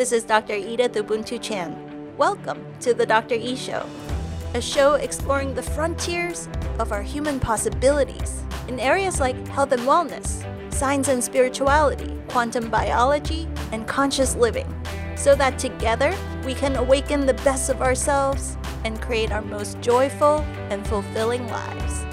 This is Dr. Edith Ubuntu Chan. Welcome to the Dr. E Show, a show exploring the frontiers of our human possibilities in areas like health and wellness, science and spirituality, quantum biology, and conscious living, so that together we can awaken the best of ourselves and create our most joyful and fulfilling lives.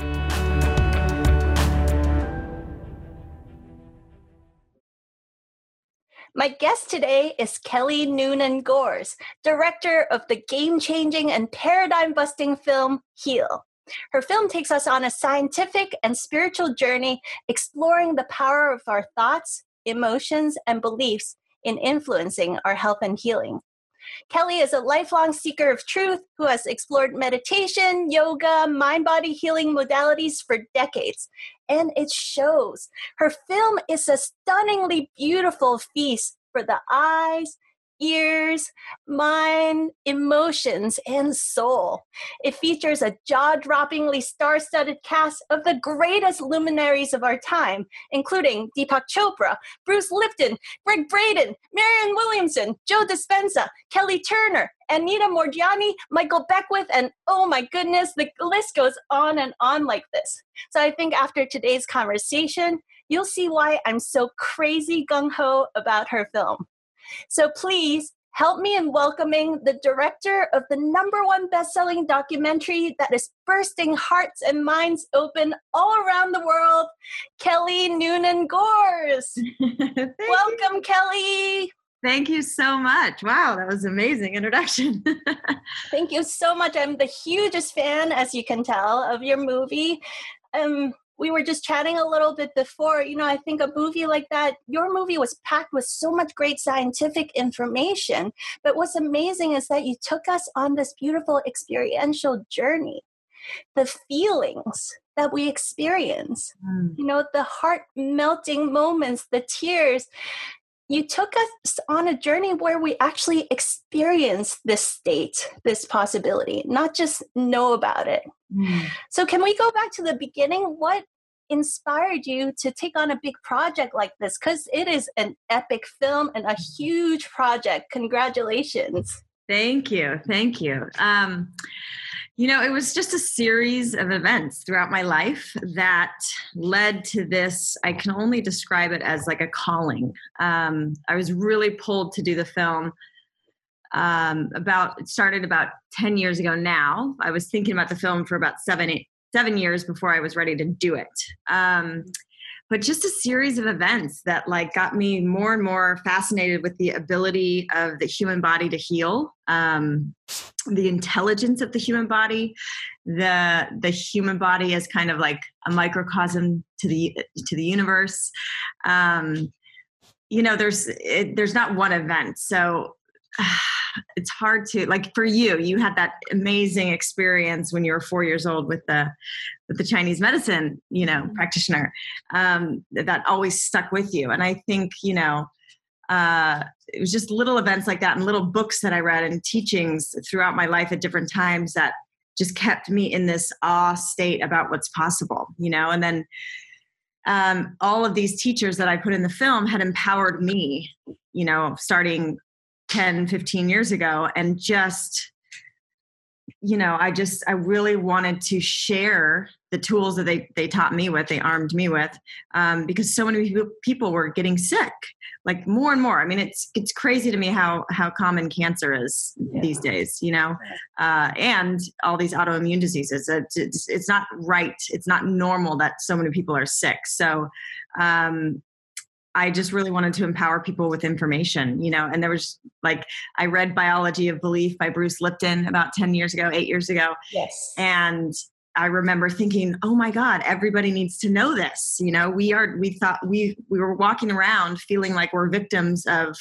My guest today is Kelly Noonan Gores, director of the game changing and paradigm busting film Heal. Her film takes us on a scientific and spiritual journey exploring the power of our thoughts, emotions, and beliefs in influencing our health and healing. Kelly is a lifelong seeker of truth who has explored meditation, yoga, mind body healing modalities for decades. And it shows. Her film is a stunningly beautiful feast for the eyes, ears, mind, emotions, and soul. It features a jaw droppingly star studded cast of the greatest luminaries of our time, including Deepak Chopra, Bruce Lipton, Gregg Braden, Marianne Williamson, Joe Dispenza, Kelly Turner, Anita Moorjani, Michael Beckwith, and oh my goodness, the list goes on and on like this. So I think after today's conversation, you'll see why I'm so crazy gung ho about her film. So please help me in welcoming the director of the number one best-selling documentary that is bursting hearts and minds open all around the world, Kelly Noonan Gores. Welcome, you. Kelly. Thank you so much. Wow, that was amazing introduction. Thank you so much. I'm the hugest fan, as you can tell, of your movie. Um, we were just chatting a little bit before you know i think a movie like that your movie was packed with so much great scientific information but what's amazing is that you took us on this beautiful experiential journey the feelings that we experience mm. you know the heart melting moments the tears you took us on a journey where we actually experience this state, this possibility, not just know about it. Mm. So, can we go back to the beginning? What inspired you to take on a big project like this? Because it is an epic film and a huge project. Congratulations. Thank you. Thank you. Um, you know, it was just a series of events throughout my life that led to this. I can only describe it as like a calling. Um, I was really pulled to do the film. Um, about it started about 10 years ago now. I was thinking about the film for about seven, eight, seven years before I was ready to do it. Um, but just a series of events that like got me more and more fascinated with the ability of the human body to heal um, the intelligence of the human body the the human body is kind of like a microcosm to the to the universe. Um, you know there's it, there's not one event. So it's hard to like for you you had that amazing experience when you were four years old with the with the chinese medicine you know mm-hmm. practitioner um, that always stuck with you and i think you know uh, it was just little events like that and little books that i read and teachings throughout my life at different times that just kept me in this awe state about what's possible you know and then um, all of these teachers that i put in the film had empowered me you know starting 10 15 years ago and just you know i just i really wanted to share the tools that they they taught me with they armed me with um, because so many people were getting sick like more and more. I mean it's it's crazy to me how how common cancer is yeah. these days you know? Uh, and all these autoimmune diseases it's, it's, it's not right it's not normal that so many people are sick. So um, I just really wanted to empower people with information, you know. And there was like I read Biology of Belief by Bruce Lipton about 10 years ago, 8 years ago. Yes. And I remember thinking, "Oh my god, everybody needs to know this." You know, we are we thought we we were walking around feeling like we're victims of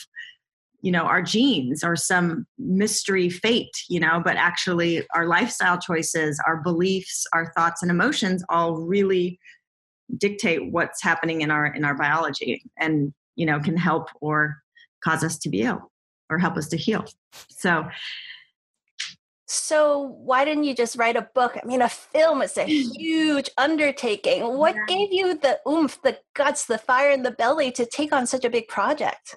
you know our genes or some mystery fate you know but actually our lifestyle choices our beliefs our thoughts and emotions all really dictate what's happening in our in our biology and you know can help or cause us to be ill or help us to heal. So so why didn't you just write a book? I mean a film is a huge undertaking. What yeah. gave you the oomph the guts the fire in the belly to take on such a big project?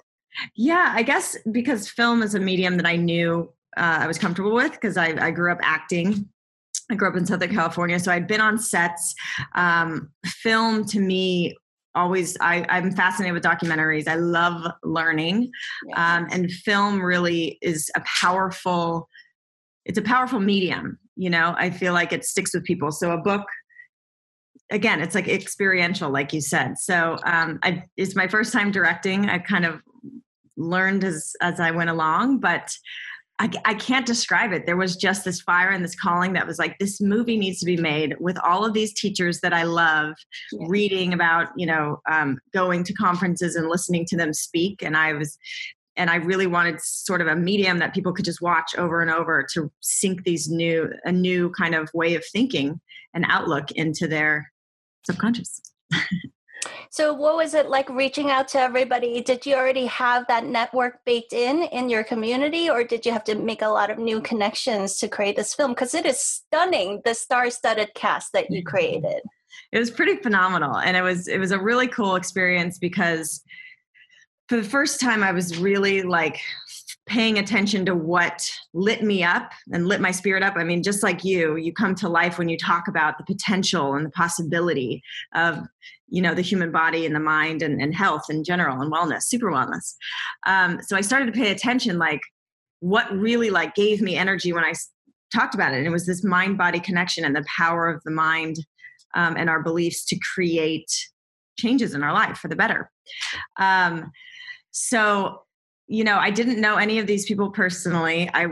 Yeah, I guess because film is a medium that I knew uh, I was comfortable with because I, I grew up acting I grew up in Southern California, so I'd been on sets. Um, film to me always I, i'm fascinated with documentaries. I love learning. Um, and film really is a powerful it's a powerful medium you know? I feel like it sticks with people. So a book again it's like experiential like you said. So um, I, it's my first time directing. I kind of learned as as i went along but I, I, can't describe it. There was just this fire and this calling that was like, this movie needs to be made with all of these teachers that I love, yeah. reading about, you know, um, going to conferences and listening to them speak. And I was, and I really wanted sort of a medium that people could just watch over and over to sink these new, a new kind of way of thinking and outlook into their subconscious. So, what was it like reaching out to everybody? Did you already have that network baked in in your community, or did you have to make a lot of new connections to create this film? Because it is stunning, the star-studded cast that you mm-hmm. created. It was pretty phenomenal, and it was it was a really cool experience because for the first time, I was really like paying attention to what lit me up and lit my spirit up. I mean, just like you, you come to life when you talk about the potential and the possibility of, you know, the human body and the mind and, and health in general and wellness, super wellness. Um, so I started to pay attention, like what really like gave me energy when I talked about it. And it was this mind body connection and the power of the mind um, and our beliefs to create changes in our life for the better. Um, so you know, I didn't know any of these people personally. I,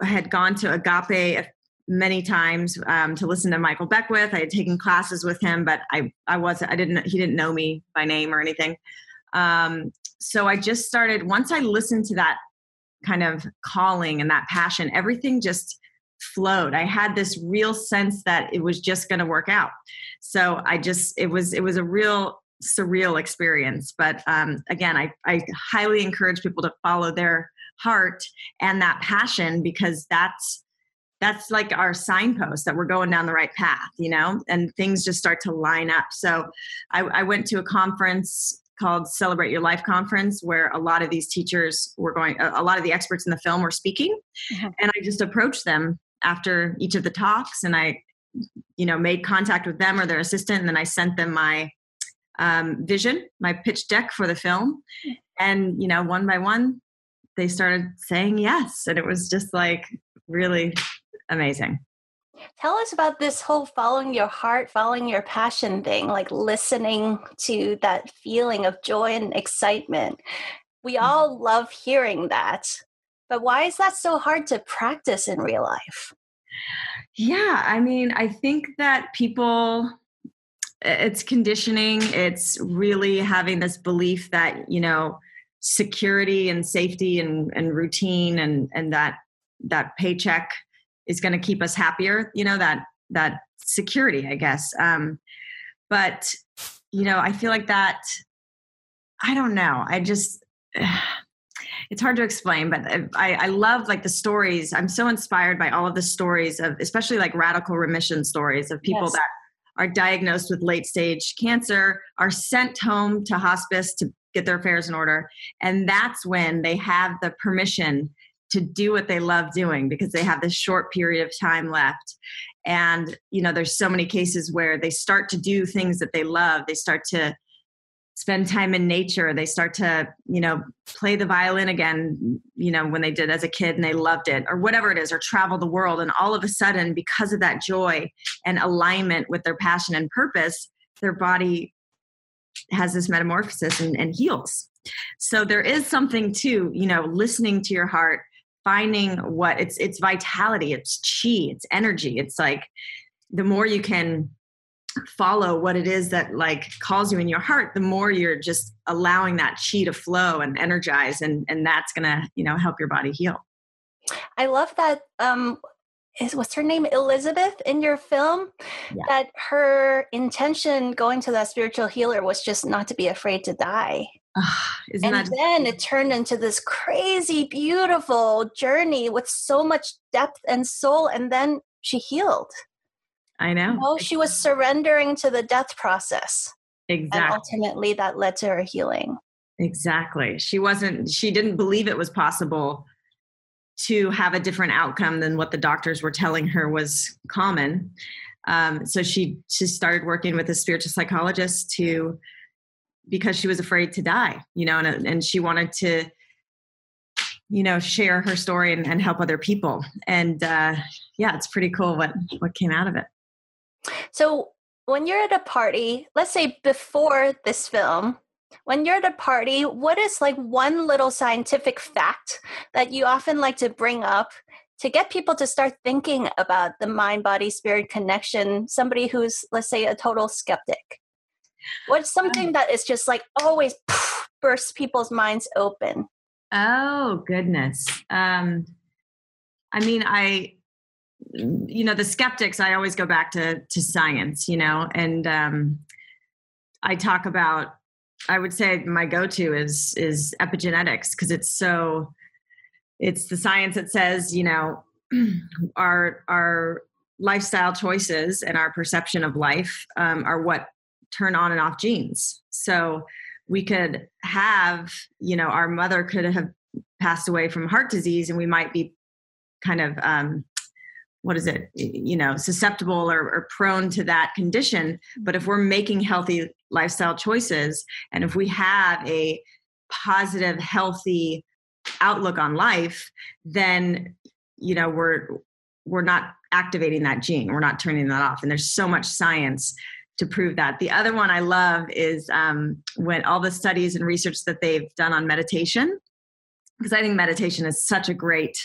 I had gone to Agape many times um, to listen to Michael Beckwith. I had taken classes with him, but I, I wasn't, I didn't, he didn't know me by name or anything. Um, so I just started, once I listened to that kind of calling and that passion, everything just flowed. I had this real sense that it was just going to work out. So I just, it was, it was a real surreal experience. But um, again, I, I highly encourage people to follow their heart and that passion because that's that's like our signpost that we're going down the right path, you know, and things just start to line up. So I, I went to a conference called Celebrate Your Life conference where a lot of these teachers were going, a lot of the experts in the film were speaking. Mm-hmm. And I just approached them after each of the talks and I, you know, made contact with them or their assistant. And then I sent them my um, vision, my pitch deck for the film. And, you know, one by one, they started saying yes. And it was just like really amazing. Tell us about this whole following your heart, following your passion thing, like listening to that feeling of joy and excitement. We mm-hmm. all love hearing that. But why is that so hard to practice in real life? Yeah, I mean, I think that people it's conditioning. It's really having this belief that you know security and safety and, and routine and and that that paycheck is going to keep us happier you know that that security i guess. Um but you know i feel like that i don't know. I just it's hard to explain but I, I love like the stories. I'm so inspired by all of the stories of especially like radical remission stories of people yes. that are diagnosed with late stage cancer are sent home to hospice to get their affairs in order. And that's when they have the permission to do what they love doing because they have this short period of time left. And, you know, there's so many cases where they start to do things that they love. They start to spend time in nature they start to you know play the violin again you know when they did as a kid and they loved it or whatever it is or travel the world. And all of a sudden because of that joy and alignment with their passion and purpose their body has this metamorphosis and, and heals. So there is something to you know listening to your heart finding what it's it's vitality it's chi it's energy. It's like the more you can follow what it is that like calls you in your heart the more you're just allowing that chi to flow and energize and and that's gonna you know help your body heal. I love that um is what's her name? Elizabeth in your film? Yeah. that her intention going to that spiritual healer was just not to be afraid to die. And that- then it turned into this crazy beautiful journey with so much depth and soul and then she healed I know. Oh, she was surrendering to the death process. Exactly. And ultimately that led to her healing. Exactly. She wasn't, she didn't believe it was possible to have a different outcome than what the doctors were telling her was common. Um, so she she started working with a spiritual psychologist to because she was afraid to die, you know, and and she wanted to, you know, share her story and, and help other people. And uh, yeah, it's pretty cool what what came out of it. So when you're at a party, let's say before this film, when you're at a party, what is like one little scientific fact that you often like to bring up to get people to start thinking about the mind body spirit connection? Somebody who's, let's say, a total skeptic. What's something that is just like always poof, bursts people's minds open? Oh, goodness. Um, I mean, I, you know, the skeptics, I always go back to, to science, you know, and um, I talk about I would say my go-to is is epigenetics because it's so it's the science that says you know our our lifestyle choices and our perception of life um, are what turn on and off genes. So we could have you know our mother could have passed away from heart disease and we might be kind of um, what is it you know susceptible or, or, prone to that condition. But if we're making healthy lifestyle choices and if we have a positive healthy outlook on life then you know we're we're not activating that gene. We're not turning that off. And there's so much science to prove that. The other one i love is um, when all the studies and research that they've done on meditation because I think meditation is such a great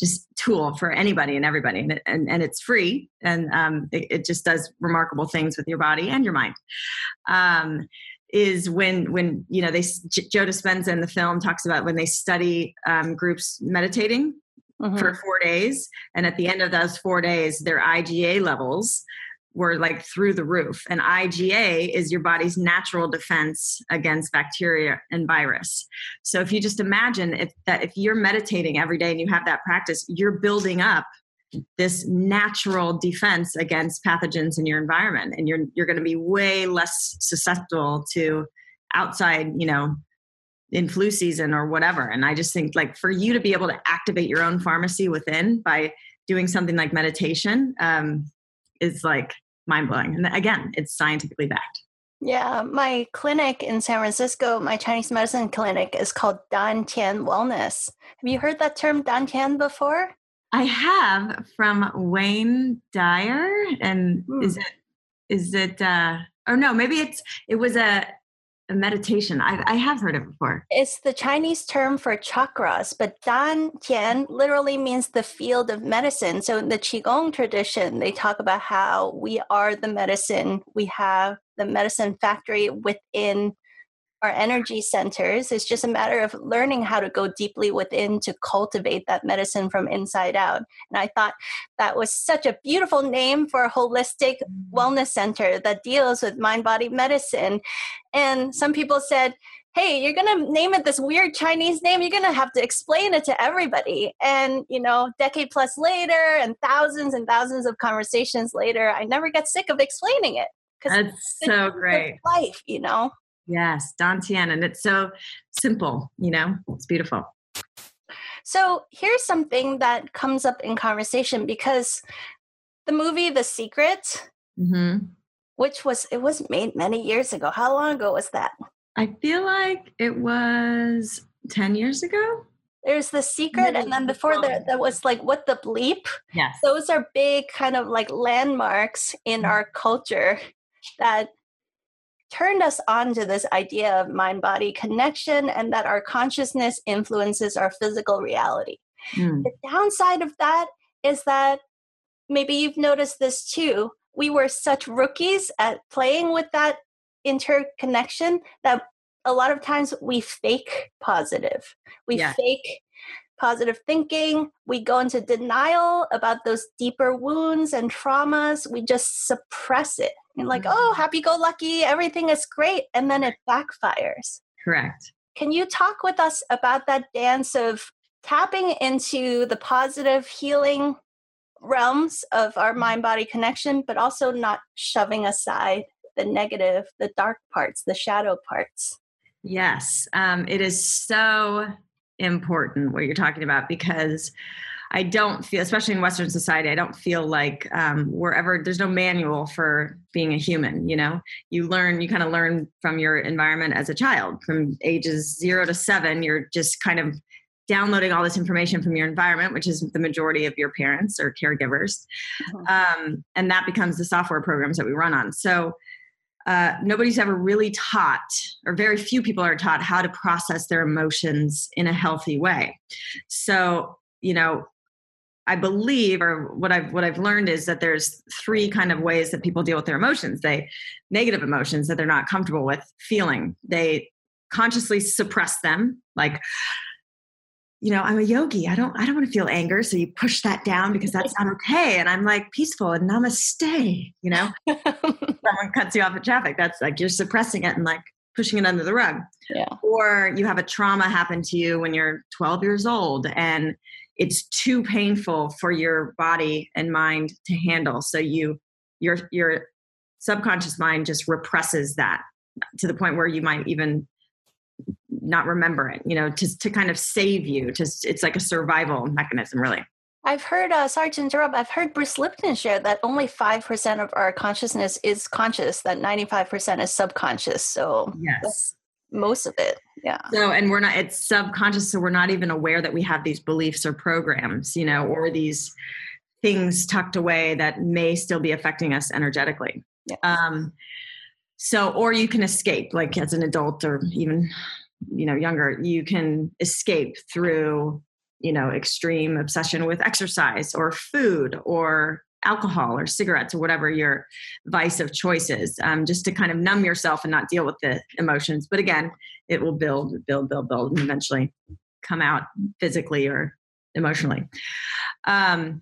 just tool for anybody and everybody, and, and, and it's free, and um, it, it, just does remarkable things with your body and your mind. Um, is when when you know they Joe Dispenza in the film talks about when they study um, groups meditating mm-hmm. for four days, and at the end of those four days, their IGA levels were like through the roof. And IgA is your body's natural defense against bacteria and virus. So if you just imagine if that if you're meditating every day and you have that practice, you're building up this natural defense against pathogens in your environment and you're you're going to be way less susceptible to outside, you know, in flu season or whatever. And I just think like for you to be able to activate your own pharmacy within by doing something like meditation, um, is like mind blowing. And again, it's scientifically backed. Yeah, my clinic in San Francisco, my Chinese medicine clinic, is called Dan Tian Wellness. Have you heard that term Dan Tian before? I have from Wayne Dyer, and hmm. is it is it? uh Oh no, maybe it's it was a meditation. I, I have heard it before. It's the Chinese term for chakras, but Dan Tian literally means the field of medicine. So in the Qigong tradition, they talk about how we are the medicine. We have the medicine factory within our energy centers. It's just a matter of learning how to go deeply within to cultivate that medicine from inside out. And I thought that was such a beautiful name for a holistic wellness center that deals with mind body medicine. And some people said, hey you're gonna name it this weird chinese name you're gonna have to explain it to everybody and you know decade plus later and thousands and thousands of conversations later i never get sick of explaining it because that's so great life you know Yes, Dantian. And it's so simple, you know, it's beautiful. So here's something that comes up in conversation because the movie The Secret, mm-hmm. which was it was made many years ago. How long ago was that? I feel like it was 10 years ago. There's the secret, and then before that, that was like what the bleep. Yes, those are big kind of like landmarks in mm-hmm. our culture that turned us on to this idea of mind body connection and that our consciousness influences our physical reality. Mm. The downside of that is that maybe you've noticed this too. We were such rookies at playing with that interconnection that a lot of times we fake positive. We yeah. fake positive thinking. We go into denial about those deeper wounds and traumas. We just suppress it. And like, mm-hmm. oh, happy go lucky, everything is great. And then it backfires. Correct. Can you talk with us about that dance of tapping into the positive healing realms of our mm-hmm. mind body connection, but also not shoving aside the negative, the dark parts, the shadow parts? Yes, um, it is so important what you're talking about because I don't feel, especially in Western society, I don't feel like um, wherever there's no manual for being a human. You know, you learn, you kind of learn from your environment as a child. From ages zero to seven, you're just kind of downloading all this information from your environment, which is the majority of your parents or caregivers, mm-hmm. um, and that becomes the software programs that we run on. So. Uh, nobody's ever really taught, or very few people are taught, how to process their emotions in a healthy way. So, you know, I believe, or what I've what I've learned is that there's three kind of ways that people deal with their emotions. They negative emotions that they're not comfortable with feeling. They consciously suppress them, like you know, I'm a yogi. I don't I don't want to feel anger, so you push that down because that's not okay. And I'm like peaceful and namaste. You know, someone cuts you off in traffic. That's like you're suppressing it and like pushing it under the rug. Yeah. Or you have a trauma happen to you when you're 12 years old and it's too painful for your body and mind to handle so you your your subconscious mind just represses that to the point where you might even not remember it you know to, to kind of save you just it's like a survival mechanism really I've heard, uh, sorry to interrupt, I've heard Bruce Lipton share that only 5% of our consciousness is conscious, that 95% is subconscious. So, yes, most of it yeah so and we're not it's subconscious so we're not even aware that we have these beliefs or programs you know or these things tucked away that may still be affecting us energetically yes. um so or you can escape like as an adult or even you know younger you can escape through you know extreme obsession with exercise or food or alcohol or cigarettes or whatever your vice of choice is, um, just to kind of numb yourself and not deal with the emotions. But again, it will build, build, build, build, and eventually come out physically or emotionally. Um,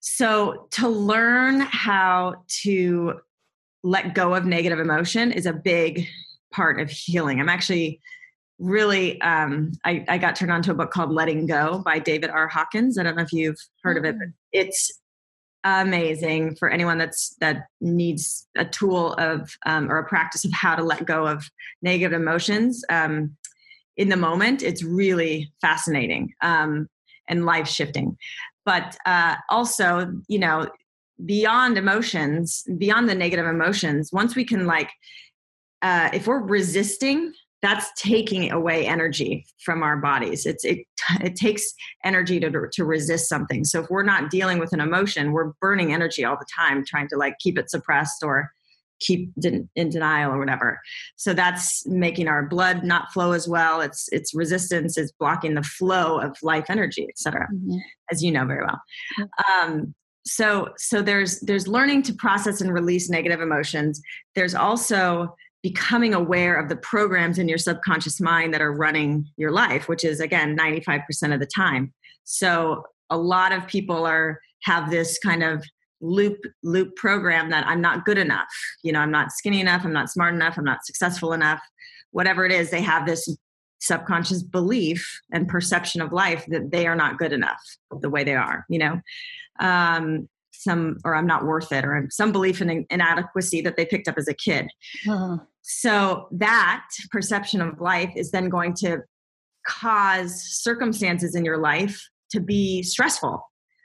so to learn how to let go of negative emotion is a big part of healing. I'm actually really um, I, I, got turned on to a book called letting go by david r hawkins i don't know if you've heard of it but mm. it's amazing for anyone that's that needs a tool of um, or a practice of how to let go of negative emotions um, in the moment it's really fascinating um, and life shifting but uh, also you know beyond emotions beyond the negative emotions once we can like uh, if we're resisting that's taking away energy from our bodies. It's it, it takes energy to, to resist something. So if we're not dealing with an emotion we're burning energy all the time trying to like keep it suppressed or keep in denial or whatever. So that's making our blood not flow as well. It's it's resistance is blocking the flow of life energy etc mm-hmm. as you know very well. Um, so so there's there's learning to process and release negative emotions. There's also becoming aware of the programs in your subconscious mind that are running your life which is again 95% of the time. So a lot of people are have this kind of loop loop program that i'm not good enough. You know i'm not skinny enough i'm not smart enough i'm not successful enough. Whatever it is they have this subconscious belief and perception of life that they are not good enough the way they are you know? Um, some or i'm not worth it or some belief in inadequacy that they picked up as a kid uh-huh. So that perception of life is then going to cause circumstances in your life to be stressful,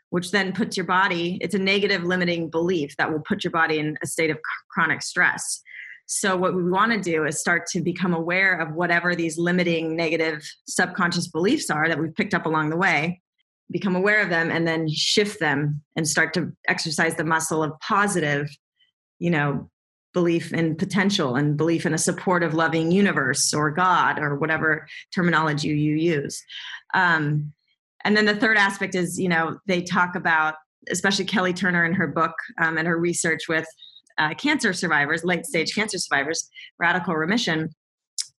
which then puts your body, it's a negative limiting belief that will put your body in a state of chronic stress. So, what we want to do is start to become aware of whatever these limiting negative subconscious beliefs are that we've picked up along the way, become aware of them, and then shift them and start to exercise the muscle of positive, you know, belief in potential and belief in a supportive, loving universe or God or whatever terminology you use. Um, and then the third aspect is, you know, they talk about, especially Kelly Turner in her book um, and her research with uh, cancer survivors, late stage cancer survivors, radical remission.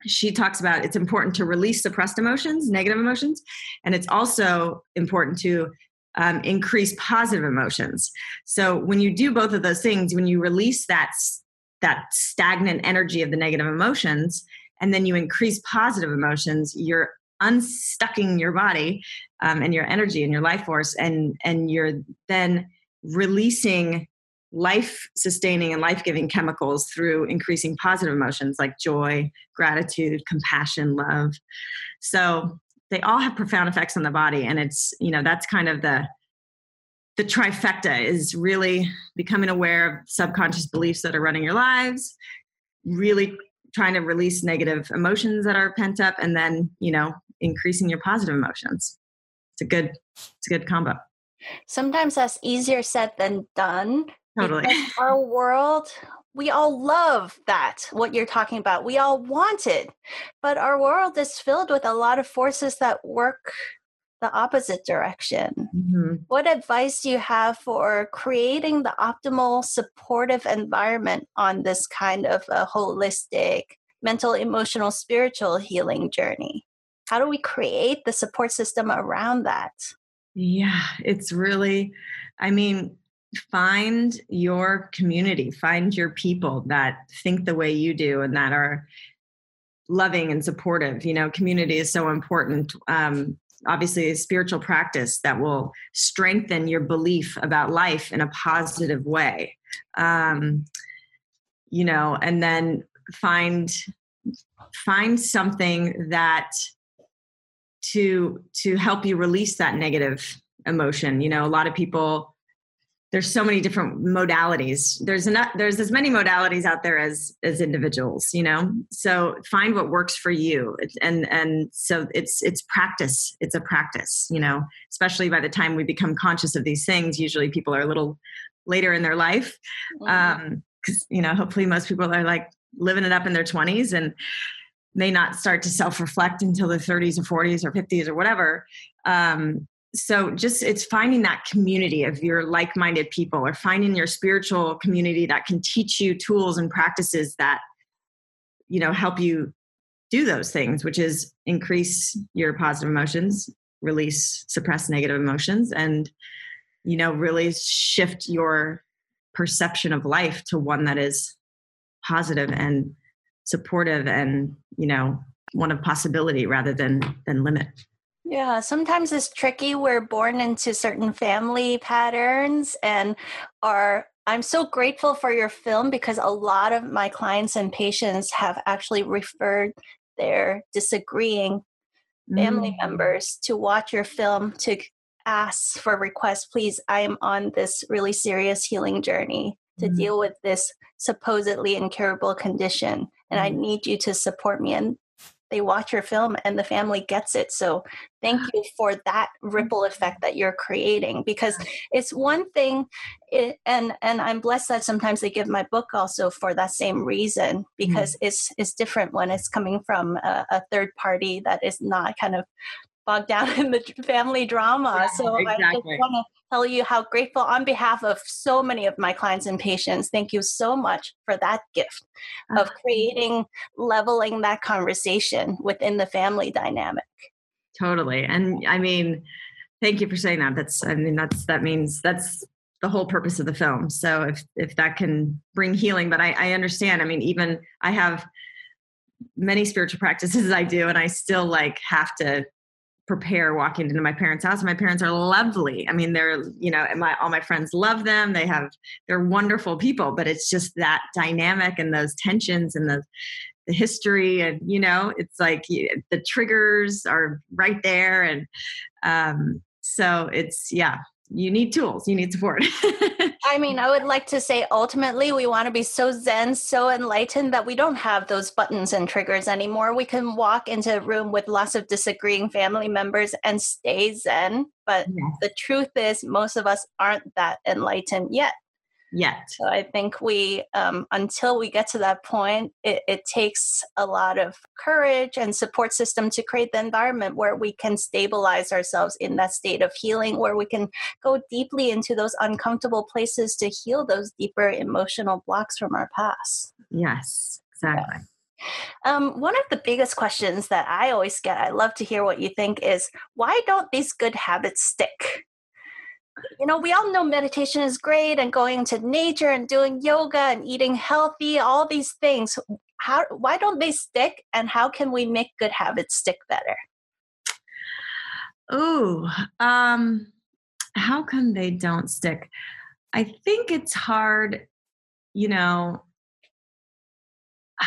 She talks about it's important to release suppressed emotions, negative emotions, and it's also important to um, increase positive emotions. So when you do both of those things, when you release that that stagnant energy of the negative emotions and then you increase positive emotions you're unstucking your body um, and your energy and your life force and and you're then releasing life sustaining and life giving chemicals through increasing positive emotions like joy, gratitude, compassion, love. So they all have profound effects on the body. And it's, you know, that's kind of the, the trifecta is really becoming aware of subconscious beliefs that are running your lives, really trying to release negative emotions that are pent up, and then, you know, increasing your positive emotions. It's a good, it's a good combo. Sometimes that's easier said than done. Totally. Our world, we all love that, what you're talking about. We all want it. But our world is filled with a lot of forces that work the opposite direction. Mm-hmm. What advice do you have for creating the optimal supportive environment on this kind of a holistic mental, emotional, spiritual healing journey? How do we create the support system around that? Yeah, it's really, I mean, find your community, find your people that think the way you do and that are loving and supportive. You know, community is so important. Um, obviously, a spiritual practice that will strengthen your belief about life in a positive way. Um, you know, and then find find something that to to help you release that negative emotion you know a lot of people there's so many different modalities. There's enough there's as many modalities out there as as individuals you know? So find what works for you. And and so it's it's practice. It's a practice you know? Especially by the time we become conscious of these things usually people are a little later in their life. Mm-hmm. um because you know hopefully most people are like living it up in their 20s and may not start to self reflect until the 30s or 40s or 50s or whatever. Um, so just it's finding that community of your like-minded people or finding your spiritual community that can teach you tools and practices that you know help you do those things which is increase your positive emotions release suppress negative emotions and you know really shift your perception of life to one that is positive and supportive and you know one of possibility rather than than limit yeah sometimes it's tricky we're born into certain family patterns and are i'm so grateful for your film because a lot of my clients and patients have actually referred their disagreeing family mm. members to watch your film to ask for requests please i am on this really serious healing journey to mm. deal with this supposedly incurable condition and I mm-hmm. need you to support me. And they watch your film and the family gets it. So thank you for that ripple effect that you're creating because it's one thing it, and and I'm blessed that sometimes they give my book also for that same reason because mm-hmm. it's it's different when it's coming from a, a, third party that is not kind of bogged down in the family drama. Yeah, so exactly. I just want to tell you how grateful on behalf of so many of my clients and patients. Thank you so much for that gift uh-huh. of creating, leveling that conversation within the family dynamic. Totally. And I mean, thank you for saying that. That's, I mean, that's, that means that's the whole purpose of the film. So if, if that can bring healing, but I, I understand, I mean, even I have many spiritual practices I do, and I still like have to prepare walking into my parents' house. My parents are lovely. I mean, they're, you know, my all my friends love them. They have they're wonderful people, but it's just that dynamic and those tensions and the the history and you know, it's like the triggers are right there and um so it's yeah, you need tools, you need support. I mean, I would like to say ultimately we want to be so zen, so enlightened that we don't have those buttons and triggers anymore. We can walk into a room with lots of disagreeing family members and stay zen. But yes. the truth is, most of us aren't that enlightened yet yet. So I think we, um, until we get to that point, it, it, takes a lot of courage and support system to create the environment where we can stabilize ourselves in that state of healing, where we can go deeply into those uncomfortable places to heal those deeper emotional blocks from our past. Yes, exactly. Yeah. Um, one of the biggest questions that I always get, I love to hear what you think, is why don't these good habits stick? You know, we all know meditation is great and going to nature and doing yoga and eating healthy, all these things. How why don't they stick and how can we make good habits stick better? Oh, um how come they don't stick? I think it's hard, you know.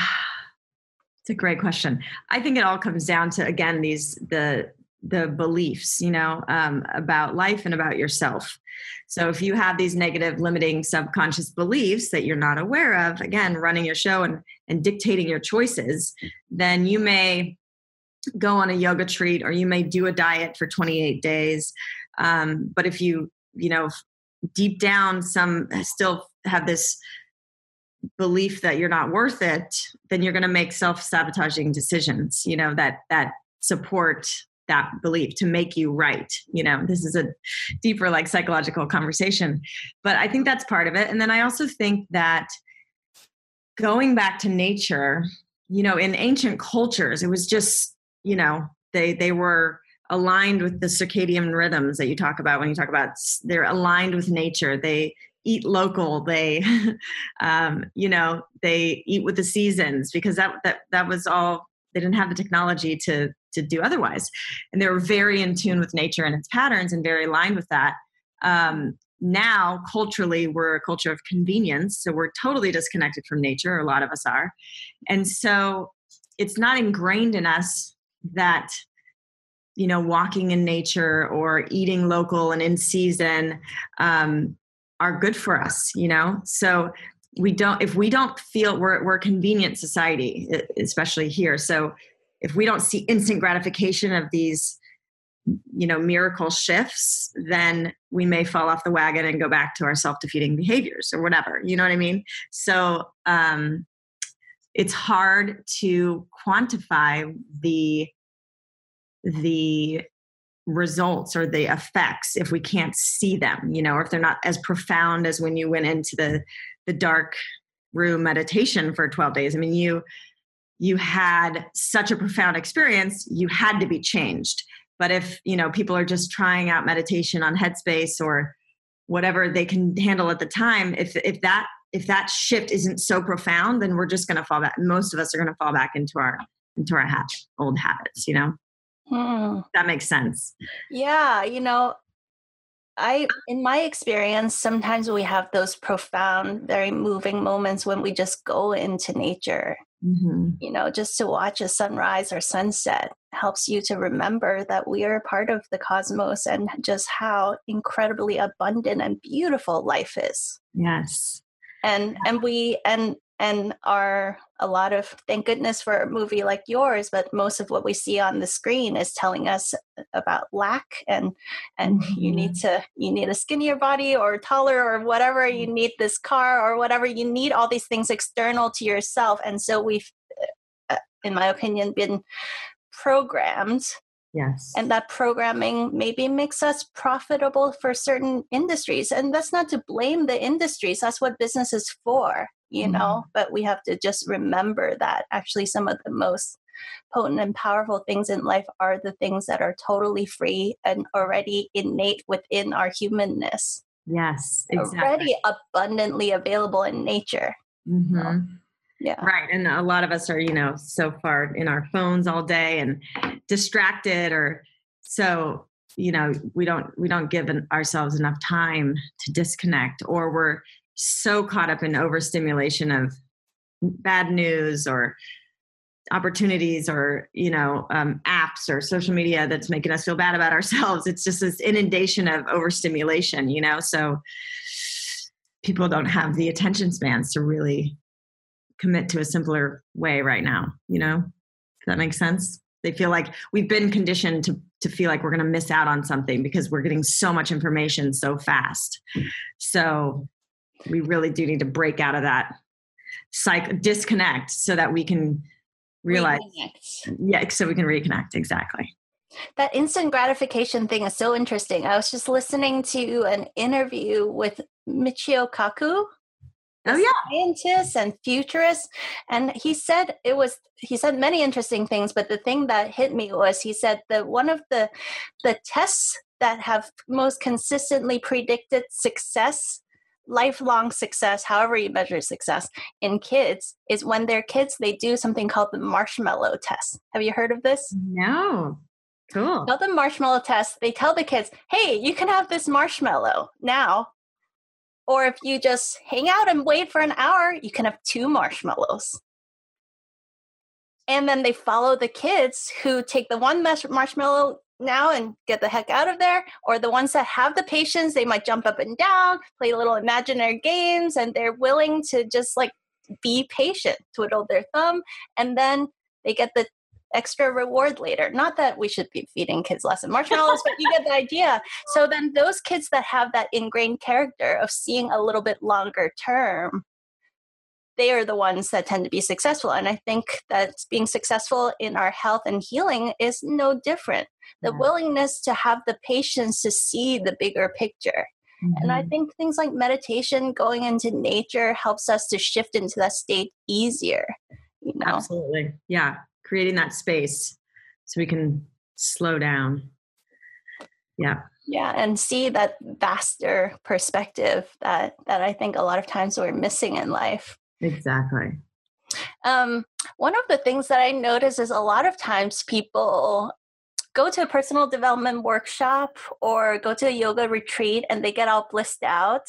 It's a great question. I think it all comes down to again these the the beliefs, you know, um, about life and about yourself. So if you have these negative, limiting subconscious beliefs that you're not aware of, again, running your show and and dictating your choices, then you may go on a yoga treat or you may do a diet for 28 days. Um, but if you, you know, deep down, some still have this belief that you're not worth it, then you're going to make self-sabotaging decisions, you know, that that support that belief to make you right you know this is a deeper like psychological conversation. But i think that's part of it. And then i also think that going back to nature you know in ancient cultures it was just you know they they were aligned with the circadian rhythms that you talk about when you talk about they're aligned with nature. They eat local. They um, you know they eat with the seasons because that that that was all they didn't have the technology to to do otherwise. And they were very in tune with nature and its patterns and very aligned with that. Um, now culturally we're a culture of convenience so we're totally disconnected from nature a lot of us are. And so it's not ingrained in us that you know walking in nature or eating local and in season um, are good for us you know? So we don't if we don't feel we're, we're a convenient society especially here. So if we don't see instant gratification of these you know miracle shifts then we may fall off the wagon and go back to our self-defeating behaviors or whatever you know what i mean? So um it's hard to quantify the the results or the effects if we can't see them you know or if they're not as profound as when you went into the the dark room meditation for 12 days. I mean you you had such a profound experience you had to be changed but if you know people are just trying out meditation on headspace or whatever they can handle at the time if if that if that shift isn't so profound then we're just going to fall back most of us are going to fall back into our into our old habits you know Hmm. That makes sense. Yeah, you know, I in my experience, sometimes we have those profound, very moving moments when we just go into nature. Mm-hmm. You know, just to watch a sunrise or sunset helps you to remember that we are a part of the cosmos and just how incredibly abundant and beautiful life is. Yes. And and we and and are a lot of thank goodness for a movie like yours but most of what we see on the screen is telling us about lack and and mm-hmm. you need mm-hmm. to you need a skinnier body or taller or whatever you mm-hmm. need this car or whatever you need all these things external to yourself and so we've uh, in my opinion been programmed Yes. And that programming maybe makes us profitable for certain industries. And that's not to blame the industries, that's what business is for you mm-hmm. know but we have to just remember that actually some of the most potent and powerful things in life are the things that are totally free and already innate within our humanness yes exactly. already abundantly available in nature mm-hmm. yeah right and a lot of us are you know so far in our phones all day and distracted or so you know we don't we don't give an, ourselves enough time to disconnect or we're so caught up in overstimulation of bad news or opportunities or you know um, apps or social media that's making us feel bad about ourselves. It's just this inundation of overstimulation you know? So people don't have the attention spans to really commit to a simpler way right now you know? Does that make sense? They feel like we've been conditioned to to feel like we're going to miss out on something because we're getting so much information so fast. So we really do need to break out of that psych disconnect so that we can realize reconnect. yeah so we can reconnect exactly. That instant gratification thing is so interesting. I was just listening to an interview with michio kaku oh yeah. scientist and futurist and he said it was he said many interesting things but the thing that hit me was he said that one of the the tests that have most consistently predicted success lifelong success, however you measure success in kids, is when they're kids, they do something called the marshmallow test. Have you heard of this? No. Cool. Called the marshmallow test. They tell the kids, hey, you can have this marshmallow now, Or if you just hang out and wait for an hour, you can have two marshmallows. And then they follow the kids who take the one marshmallow now and get the heck out of there, or the ones that have the patience, they might jump up and down, play little imaginary games, and they're willing to just like be patient, twiddle their thumb, and then they get the extra reward later. Not that we should be feeding kids less than marshmallows, but you get the idea. So then those kids that have that ingrained character of seeing a little bit longer term, they are the ones that tend to be successful. And I think that being successful in our health and healing is no different. The yeah. willingness to have the patience to see the bigger picture. Mm-hmm. And I mm-hmm. think things like meditation, going into nature helps us to shift into that state easier. You know? Absolutely. Yeah creating that space so we can slow down. Yeah. Yeah, and see that vaster perspective that that I think a lot of times we're missing in life. Exactly. Um, one of the things that I notice is a lot of times people go to a personal development workshop or go to a yoga retreat and they get all blissed out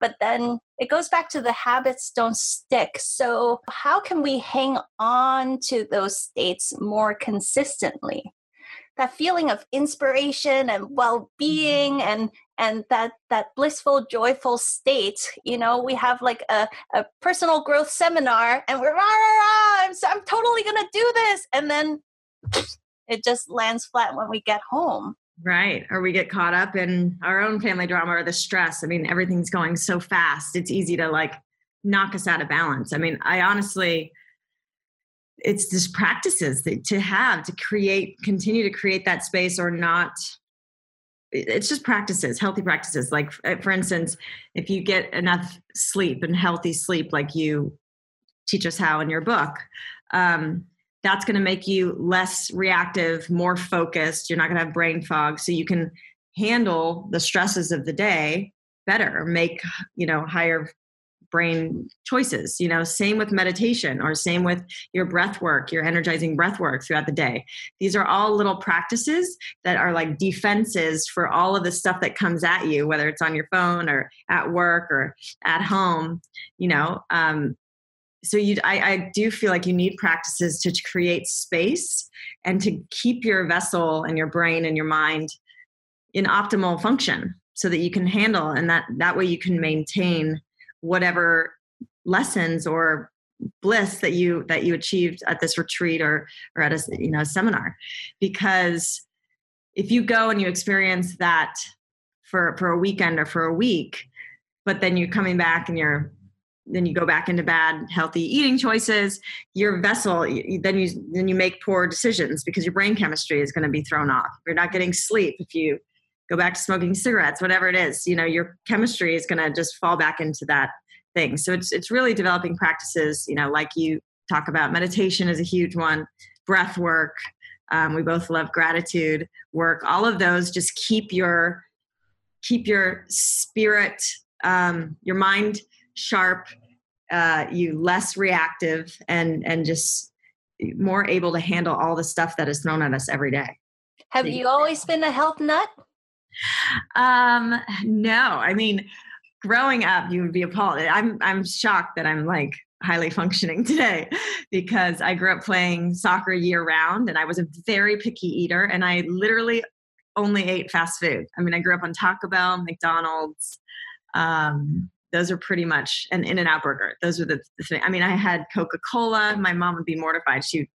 but then it goes back to the habits don't stick. So, how can we hang on to those states more consistently? That feeling of inspiration and well-being mm-hmm. and and that that blissful joyful state you know we have like a, a personal growth seminar and we're rah, rah, rah, I'm, I'm totally gonna do this and then it just lands flat when we get home Right. Or we get caught up in our own family drama or the stress. I mean, everything's going so fast. It's easy to like knock us out of balance. I mean, I honestly, it's just practices that, to have to create, continue to create that space or not. It's just practices, healthy practices. Like, uh, for instance, if you get enough sleep and healthy sleep, like you teach us how in your book, um, that's going to make you less reactive, more focused. You're not going to have brain fog. So you can handle the stresses of the day better, make, you know, higher brain choices you know same with meditation or same with your breath work your energizing breath work throughout the day. These are all little practices that are like defenses for all of the stuff that comes at you whether it's on your phone or at work or at home you know um, so you I, I do feel like you need practices to create space and to keep your vessel and your brain and your mind in optimal function so that you can handle and that that way you can maintain whatever lessons or bliss that you that you achieved at this retreat or or at a you know seminar. Because if you go and you experience that for for a weekend or for a week but then you're coming back and you're then you go back into bad healthy eating choices your vessel then you then you make poor decisions because your brain chemistry is going to be thrown off. You're not getting sleep if you go back to smoking cigarettes whatever it is you know your chemistry is going to just fall back into that thing so it's it's really developing practices you know like you talk about meditation is a huge one breath work um, we both love gratitude work all of those just keep your keep your spirit um, your mind sharp, uh, you less reactive, and and just more able to handle all the stuff that is thrown at us every day. Have you always been a health nut? Um, no. I mean, growing up, you would be appalled. I'm I'm shocked that I'm like highly functioning today because I grew up playing soccer year round and I was a very picky eater and I literally only ate fast food. I mean, I grew up on Taco Bell, McDonald's, um, those are pretty much an In-N-Out Burger those are the, the thing i mean i had coca-cola my mom would be mortified she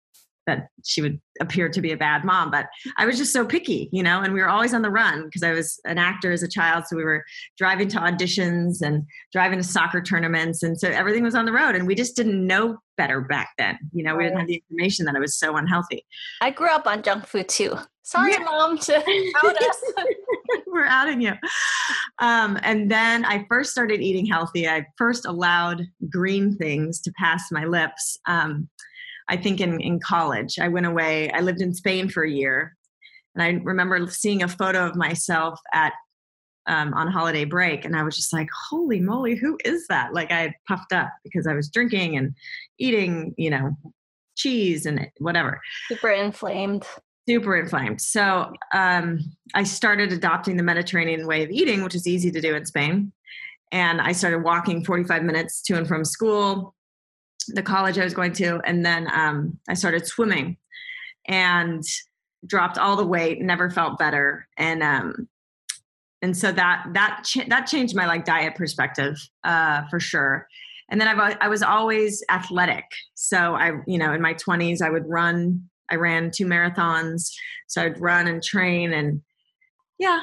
that she would appear to be a bad mom but i was just so picky you know and we were always on the run because i was an actor as a child so we were driving to auditions and driving to soccer tournaments and so everything was on the road and we just didn't know better back then you know we didn't have the information that it was so unhealthy. I grew up on junk food too. Sorry yeah. mom to out us. We're outing you. Um, and then i first started eating healthy. I first allowed green things to pass my lips. Um, I think in, in college. I went away, I lived in Spain for a year. And I remember seeing a photo of myself at um, on holiday break, and I was just like, "Holy moly, who is that?" Like I had puffed up because I was drinking and eating, you know, cheese and whatever. Super inflamed. Super inflamed. So um, I started adopting the Mediterranean way of eating, which is easy to do in Spain. and I started walking 45 minutes to and from school, the college I was going to, and then um, I started swimming and dropped all the weight, never felt better, and um, and so that that ch- that changed my like diet perspective uh, for sure. And then I've, I was always athletic, so I you know in my 20s I would run. I ran two marathons, so I'd run and train, and yeah,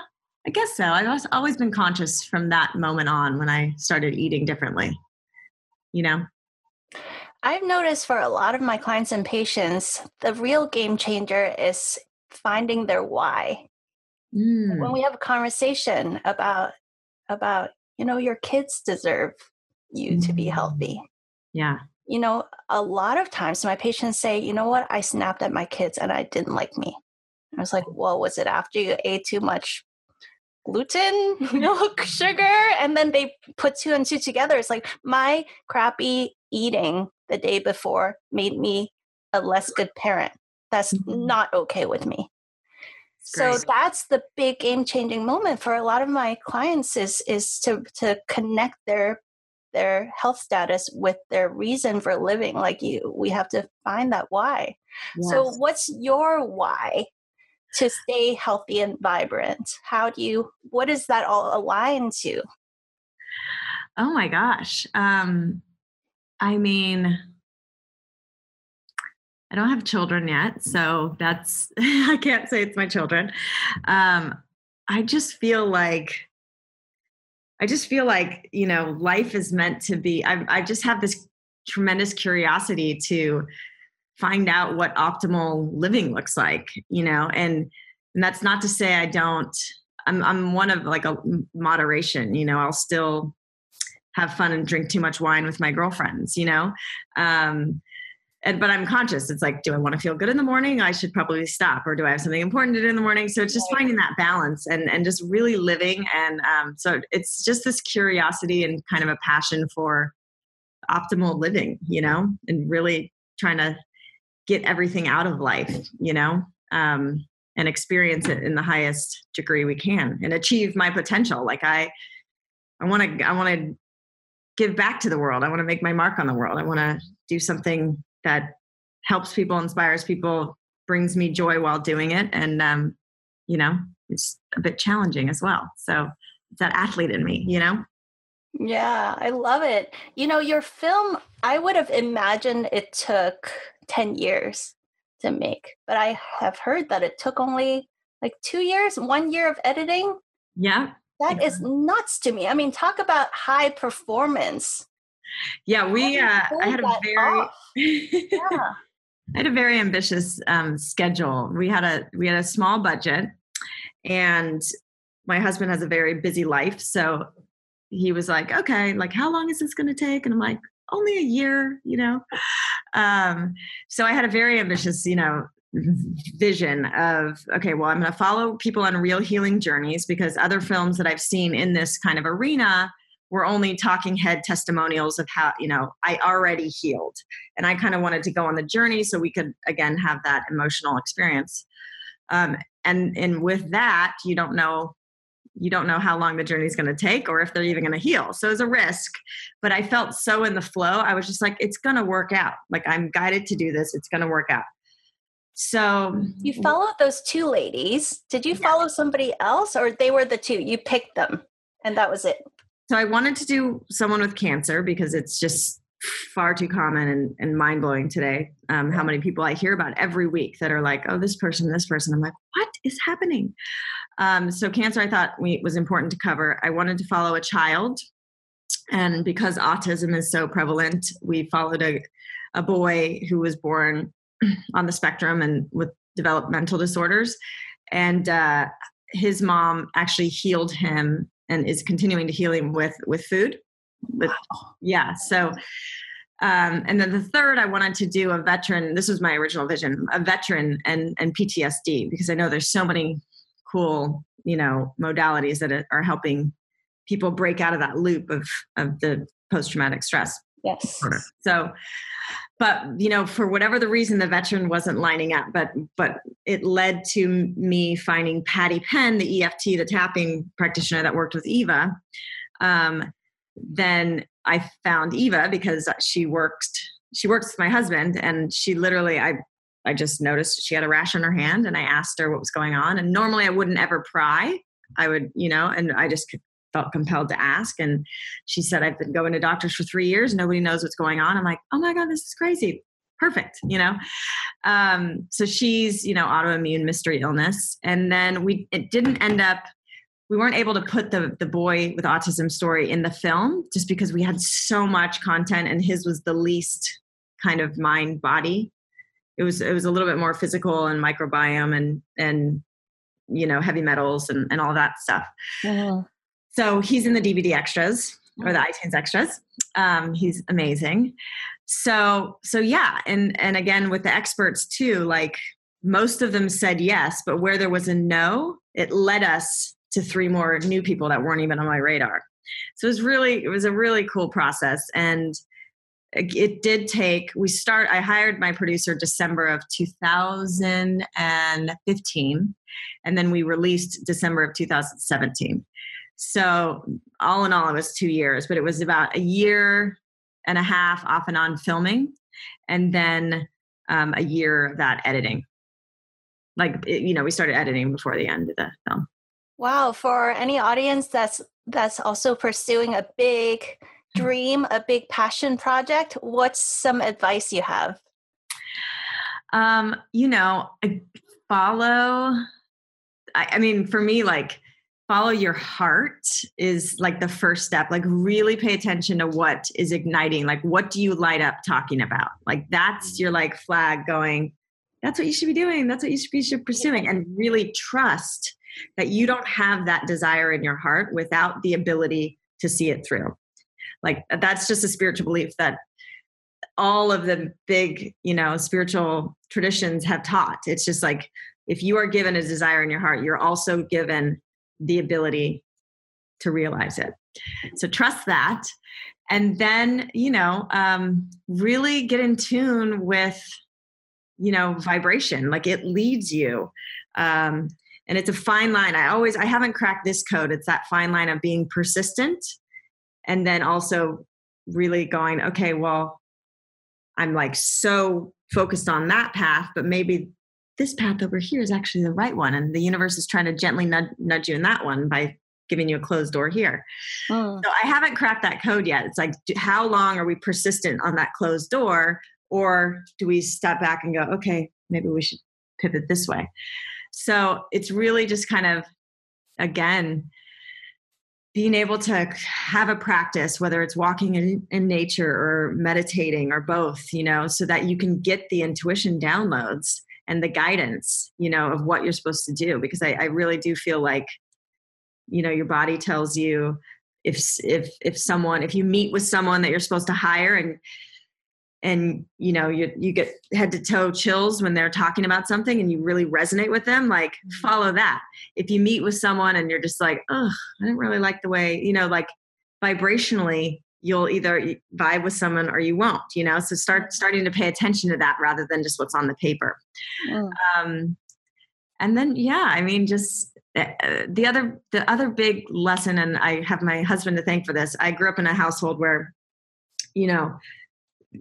I guess so. I've always been conscious from that moment on when I started eating differently. You know? I've noticed for a lot of my clients and patients, the real game changer is finding their why. Mm. When we have a conversation about about, you know, your kids deserve you mm. to be healthy. Yeah. You know, a lot of times my patients say, you know what, I snapped at my kids and I didn't like me. I was like, well, was it after you ate too much gluten, milk, sugar, and then they put two and two together. It's like my crappy eating the day before made me a less good parent. That's mm-hmm. not okay with me. So that's the big game changing moment for a lot of my clients is is to to connect their their health status with their reason for living like you we have to find that why yes. so what's your why to stay healthy and vibrant? How do you, what does that all align to? Oh my gosh. Um, I mean, I don't have children yet, so that's, I can't say it's my children. Um, I just feel like, I just feel like, you know, life is meant to be, I, I just have this tremendous curiosity to find out what optimal living looks like you know and and that's not to say i don't i'm i'm one of like a moderation you know i'll still have fun and drink too much wine with my girlfriends you know? Um and but i'm conscious it's like do i want to feel good in the morning? I should probably stop or do i have something important to do in the morning? So it's just finding that balance and and just really living and um so it's just this curiosity and kind of a passion for optimal living you know? And really trying to get everything out of life, you know, um, and experience it in the highest degree we can and achieve my potential. Like I, I want to, I want to give back to the world. I want to make my mark on the world. I want to do something that helps people, inspires people, brings me joy while doing it. And, um, you know, it's a bit challenging as well. So it's that athlete in me, you know? Yeah, I love it. You know, your film, I would have imagined it took 10 years to make. But I have heard that it took only like two years, one year of editing. Yeah. That is nuts to me. I mean, talk about high performance. Yeah, we, uh, I had a very, yeah. I had a very ambitious um, schedule. We had a, we had a small budget and my husband has a very busy life. So he was like, okay, like, how long is this going to take? And I'm like, only a year, you know? Um, so I had a very ambitious, you know, vision of okay well i'm going to follow people on real healing journeys because other films that i've seen in this kind of arena were only talking head testimonials of how you know i already healed and i kind of wanted to go on the journey so we could again have that emotional experience um, and and with that you don't know you don't know how long the journey is going to take or if they're even going to heal. So it's a risk. But I felt so in the flow. I was just like, it's going to work out. Like I'm guided to do this. It's going to work out. So you followed those two ladies. Did you follow somebody else or they were the two? You picked them and that was it. So I wanted to do someone with cancer because it's just far too common and, and mind blowing today. Um, how many people I hear about every week that are like, oh, this person, this person. I'm like, what is happening? Um, so cancer, I thought we, was important to cover. I wanted to follow a child, and because autism is so prevalent, we followed a, a boy who was born on the spectrum and with developmental disorders, and uh, his mom actually healed him and is continuing to heal him with with food. With yeah, so. Um, and then the third, I wanted to do a veteran. This was my original vision: a veteran and and PTSD, because I know there's so many cool you know modalities that are helping people break out of that loop of of the post traumatic stress yes so but you know for whatever the reason the veteran wasn't lining up but but it led to me finding Patti Penn the eft the tapping practitioner that worked with eva um, then I found Eva because she worked she works with my husband and she literally I I just noticed she had a rash on her hand and I asked her what was going on and normally I wouldn't ever pry. I would, you know, and I just felt compelled to ask and she said I've been going to doctors for 3 years, nobody knows what's going on. I'm like, "Oh my god, this is crazy." Perfect, you know. Um so she's, you know, autoimmune mystery illness and then we it didn't end up we weren't able to put the the boy with autism story in the film just because we had so much content and his was the least kind of mind body it was it was a little bit more physical and microbiome and and you know heavy metals and and all that stuff uh-huh. So he's in the dvd extras or the itunes extras um, he's amazing so so yeah and and again with the experts too like most of them said yes but where there was a no it led us to three more new people that weren't even on my radar. So it was really, it was a really cool process. And it did take, we start, I hired my producer December of 2015, and then we released December of 2017. So all in all, it was two years, but it was about a year and a half off and on filming, and then um, a year of that editing. Like, you know, we started editing before the end of the film. Wow, for any audience that's that's also pursuing a big dream, a big passion project, what's some advice you have? Um, you know, follow I, I mean, for me, like follow your heart is like the first step. Like really pay attention to what is igniting. Like what do you light up talking about? Like that's mm-hmm. your like flag going that's what you should be doing. That's what you should be pursuing. And really trust that you don't have that desire in your heart without the ability to see it through. Like uh, that's just a spiritual belief that all of the big, you know, spiritual traditions have taught. It's just like if you are given a desire in your heart, you're also given the ability to realize it. So trust that. And then, you know, um, really get in tune with, you know, vibration. Like it leads you. Um, and it's a fine line i always i haven't cracked this code it's that fine line of being persistent and then also really going okay well i'm like so focused on that path but maybe this path over here is actually the right one and the universe is trying to gently nudge, nudge you in that one by giving you a closed door here. Mm. so i haven't cracked that code yet. It's like how long are we persistent on that closed door or do we step back and go okay maybe we should pivot this way? So it's really just kind of, again, being able to have a practice, whether it's walking in, in, nature or meditating or both, you know, so that you can get the intuition downloads and the guidance, you know, of what you're supposed to do. Because I, I really do feel like, you know, your body tells you if if if someone if you meet with someone that you're supposed to hire and and you know you you get head to toe chills when they're talking about something and you really resonate with them like mm-hmm. follow that if you meet with someone and you're just like oh i didn't really like the way you know like vibrationally you'll either vibe with someone or you won't you know so start starting to pay attention to that rather than just what's on the paper mm. um, and then yeah i mean just uh, the other the other big lesson and i have my husband to thank for this i grew up in a household where you know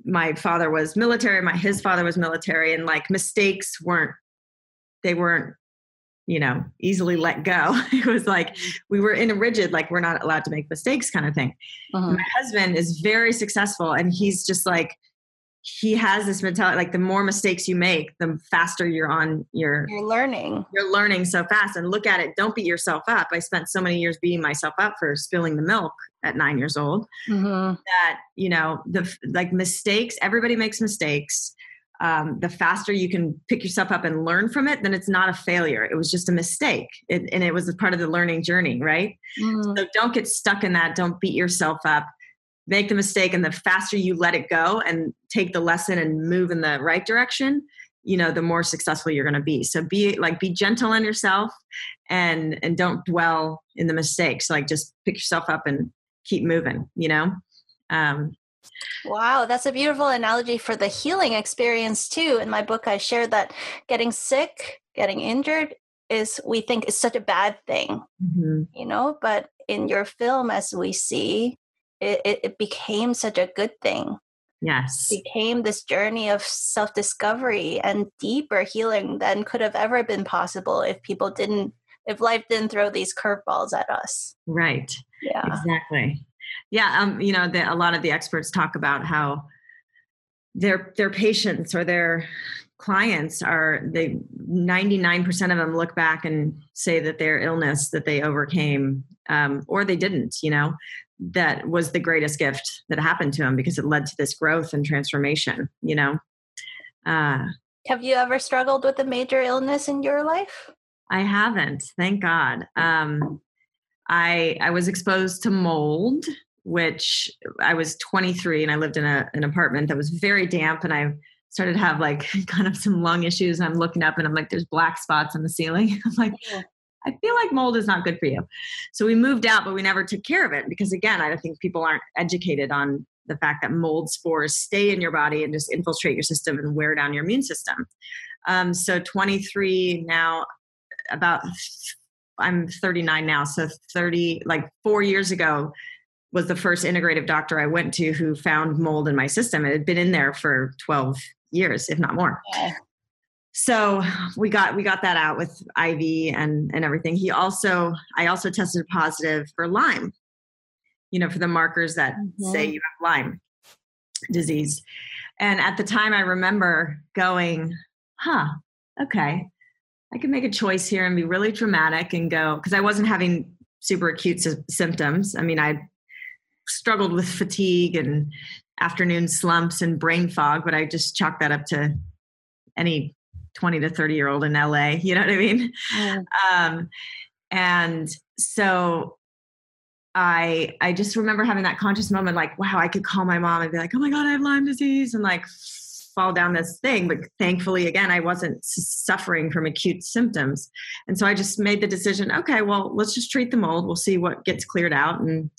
my father was military my his father was military and like mistakes weren't they weren't you know easily let go it was like mm-hmm. we were in a rigid like we're not allowed to make mistakes kind of thing uh-huh. my husband is very successful and he's just like he has this mentality like the more mistakes you make the faster you're on your you're learning you're learning so fast and look at it don't beat yourself up i spent so many years beating myself up for spilling the milk at nine years old mm-hmm. that you know the like mistakes everybody makes mistakes um, the faster you can pick yourself up and learn from it then it's not a failure. It was just a mistake. It, and it was a part of the learning journey right? Mm-hmm. so don't get stuck in that. Don't beat yourself up. Make the mistake and the faster you let it go and take the lesson and move in the right direction you know the more successful you're going to be. So be like be gentle on yourself and and don't dwell in the mistakes. Like just pick yourself up and keep moving you know? Um Wow, that's a beautiful analogy for the healing experience too. In my book, I shared that getting sick, getting injured is we think is such a bad thing, mm-hmm. you know, but in your film, as we see, it, it, it became such a good thing. Yes. became this journey of self discovery and deeper healing than could have ever been possible if people didn't, if life didn't throw these curveballs at us. Right. Yeah. Exactly. Yeah. Um, you know, the, a lot of the experts talk about how their their patients or their clients are they 99% of them look back and say that their illness that they overcame um, or they didn't you know that was the greatest gift that happened to them because it led to this growth and transformation you know? Uh, have you ever struggled with a major illness in your life? I haven't thank god. Um, i i was exposed to mold which i was 23 and i lived in a, an apartment that was very damp and i started to have like kind of some lung issues and i'm looking up and i'm like there's black spots on the ceiling i'm like I feel like mold is not good for you. So we moved out, but we never took care of it because, again, I think people aren't educated on the fact that mold spores stay in your body and just infiltrate your system and wear down your immune system. Um, so 23 now, about I'm 39 now, so 30 like four years ago was the first integrative doctor I went to who found mold in my system. It had been in there for 12 years, if not more. Yeah so we got we got that out with iv and and everything he also i also tested positive for lyme you know for the markers that mm-hmm. say you have lyme disease and at the time i remember going huh okay i can make a choice here and be really dramatic and go because i wasn't having super acute sy- symptoms i mean i struggled with fatigue and afternoon slumps and brain fog but i just chalked that up to any 20 to 30 year old in LA. You know what I mean? Yeah. Um, and so I I just remember having that conscious moment like, wow, I could call my mom and be like, oh my God, I have Lyme disease and like fall down this thing. But thankfully, again, I wasn't suffering from acute symptoms. And so I just made the decision, okay, well, let's just treat the mold. We'll see what gets cleared out and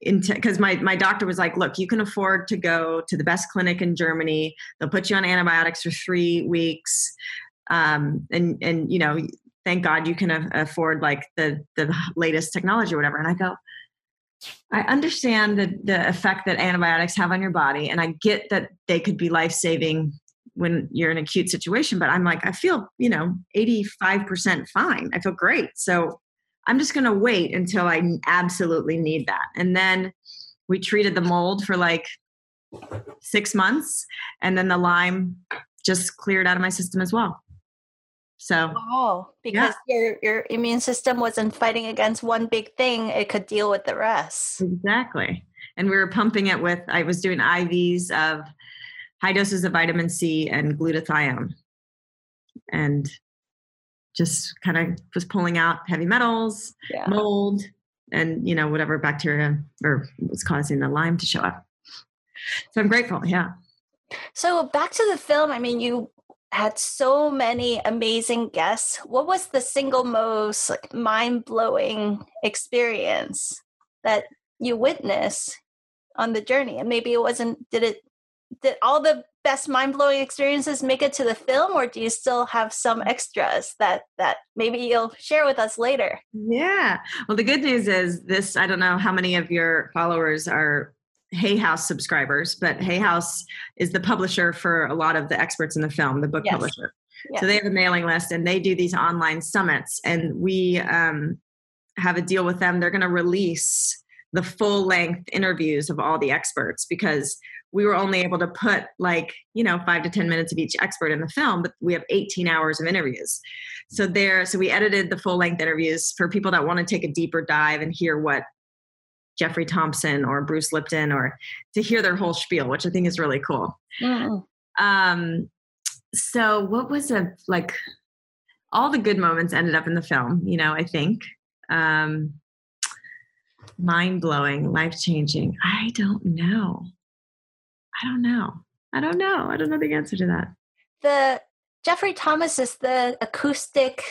because my, my doctor was like, look, you can afford to go to the best clinic in Germany. They'll put you on antibiotics for three weeks. Um, and, and, you know, thank God you can afford like the, the latest technology or whatever. And I go, I understand the, the effect that antibiotics have on your body. And I get that they could be life saving when you're in an acute situation, but I'm like, I feel, you know, 85% fine. I feel great. So I'm just going to wait until I absolutely need that. And then we treated the mold for like six months, and then the Lyme just cleared out of my system as well. So, oh, because yeah. your your immune system wasn't fighting against one big thing; it could deal with the rest. Exactly. And we were pumping it with. I was doing IVs of high doses of vitamin C and glutathione, and just kind of was pulling out heavy metals, yeah. mold, and you know whatever bacteria or was causing the Lyme to show up. So I'm grateful. Yeah. So back to the film. I mean, you had so many amazing guests. What was the single most like, mind blowing experience that you witnessed on the journey? And maybe it wasn't. Did it? Did all the best mind-blowing experiences make it to the film or do you still have some extras that that maybe you'll share with us later yeah well the good news is this i don't know how many of your followers are hay house subscribers but hay house is the publisher for a lot of the experts in the film the book yes. publisher yes. so they have a mailing list and they do these online summits and we um, have a deal with them they're going to release the full length interviews of all the experts because we were only able to put like you know five to ten minutes of each expert in the film but we have 18 hours of interviews. So there so we edited the full length interviews for people that want to take a deeper dive and hear what jeffrey thompson or bruce lipton or to hear their whole spiel which i think is really cool. Mm. um so what was a like all the good moments ended up in the film you know i think. Um mind blowing life changing i don't know I don't know. I don't know. I don't know the answer to that. The Jeffrey Thomas is the acoustic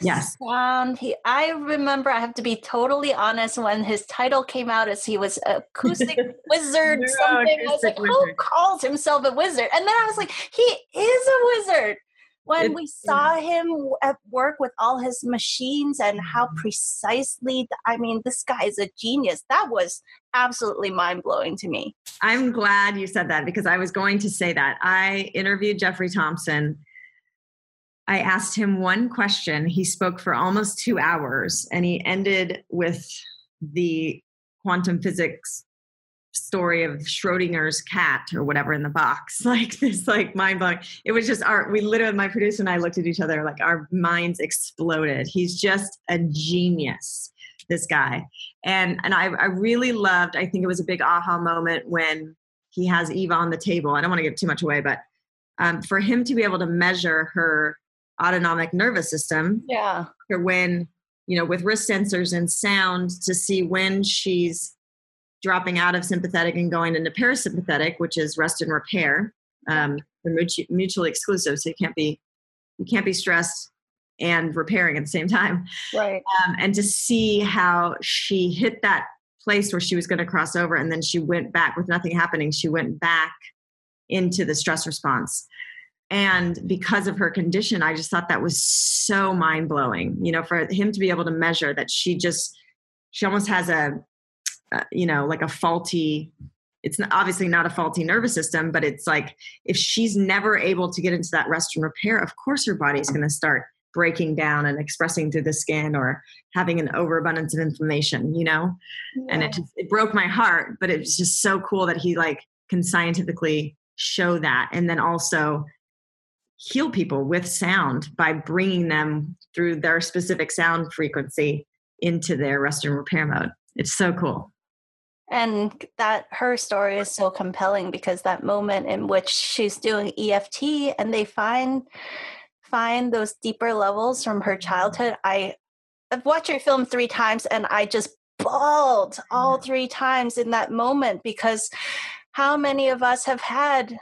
yes. sound. He, I remember. I have to be totally honest. When his title came out, as he was acoustic wizard, something. Acoustic I was like, wizard. who calls himself a wizard? And then I was like, he is a wizard. When it, we saw him at work with all his machines and how mm-hmm. precisely i mean this guy is a genius. That was absolutely mind-blowing to me. I'm glad you said that because i was going to say that. I interviewed jeffrey thompson. I asked him one question. He spoke for almost two hours and he ended with the quantum physics story of Schrodinger's cat or whatever in the box. Like this, like mind blowing. It was just our, we literally, my producer and I looked at each other like our minds exploded. He's just a genius, this guy. And, and I, I really loved, I think it was a big aha moment when he has Eva on the table. I don't want to give too much away, but um, for him to be able to measure her autonomic nervous system. Yeah. For when, you know, with wrist sensors and sound to see when she's dropping out of sympathetic and going into parasympathetic, which is rest and repair. Um, they're mutually exclusive, so you can't be you can't be stressed and repairing at the same time. Right. Um, and to see how she hit that place where she was going to cross over, and then she went back with nothing happening. She went back into the stress response. And because of her condition, I just thought that was so mind blowing. You know, for him to be able to measure that she just, she almost has a, uh, you know like a faulty it's obviously not a faulty nervous system but it's like if she's never able to get into that rest and repair of course her body's going to start breaking down and expressing through the skin or having an overabundance of inflammation you know? Yeah. and it just, it broke my heart but it was just so cool that he like can scientifically show that and then also heal people with sound by bringing them through their specific sound frequency into their rest and repair mode. It's so cool and that her story is so compelling because that moment in which she's doing EFT and they find find those deeper levels from her childhood. I I've watched your film three times and I just bawled all three times in that moment because how many of us have had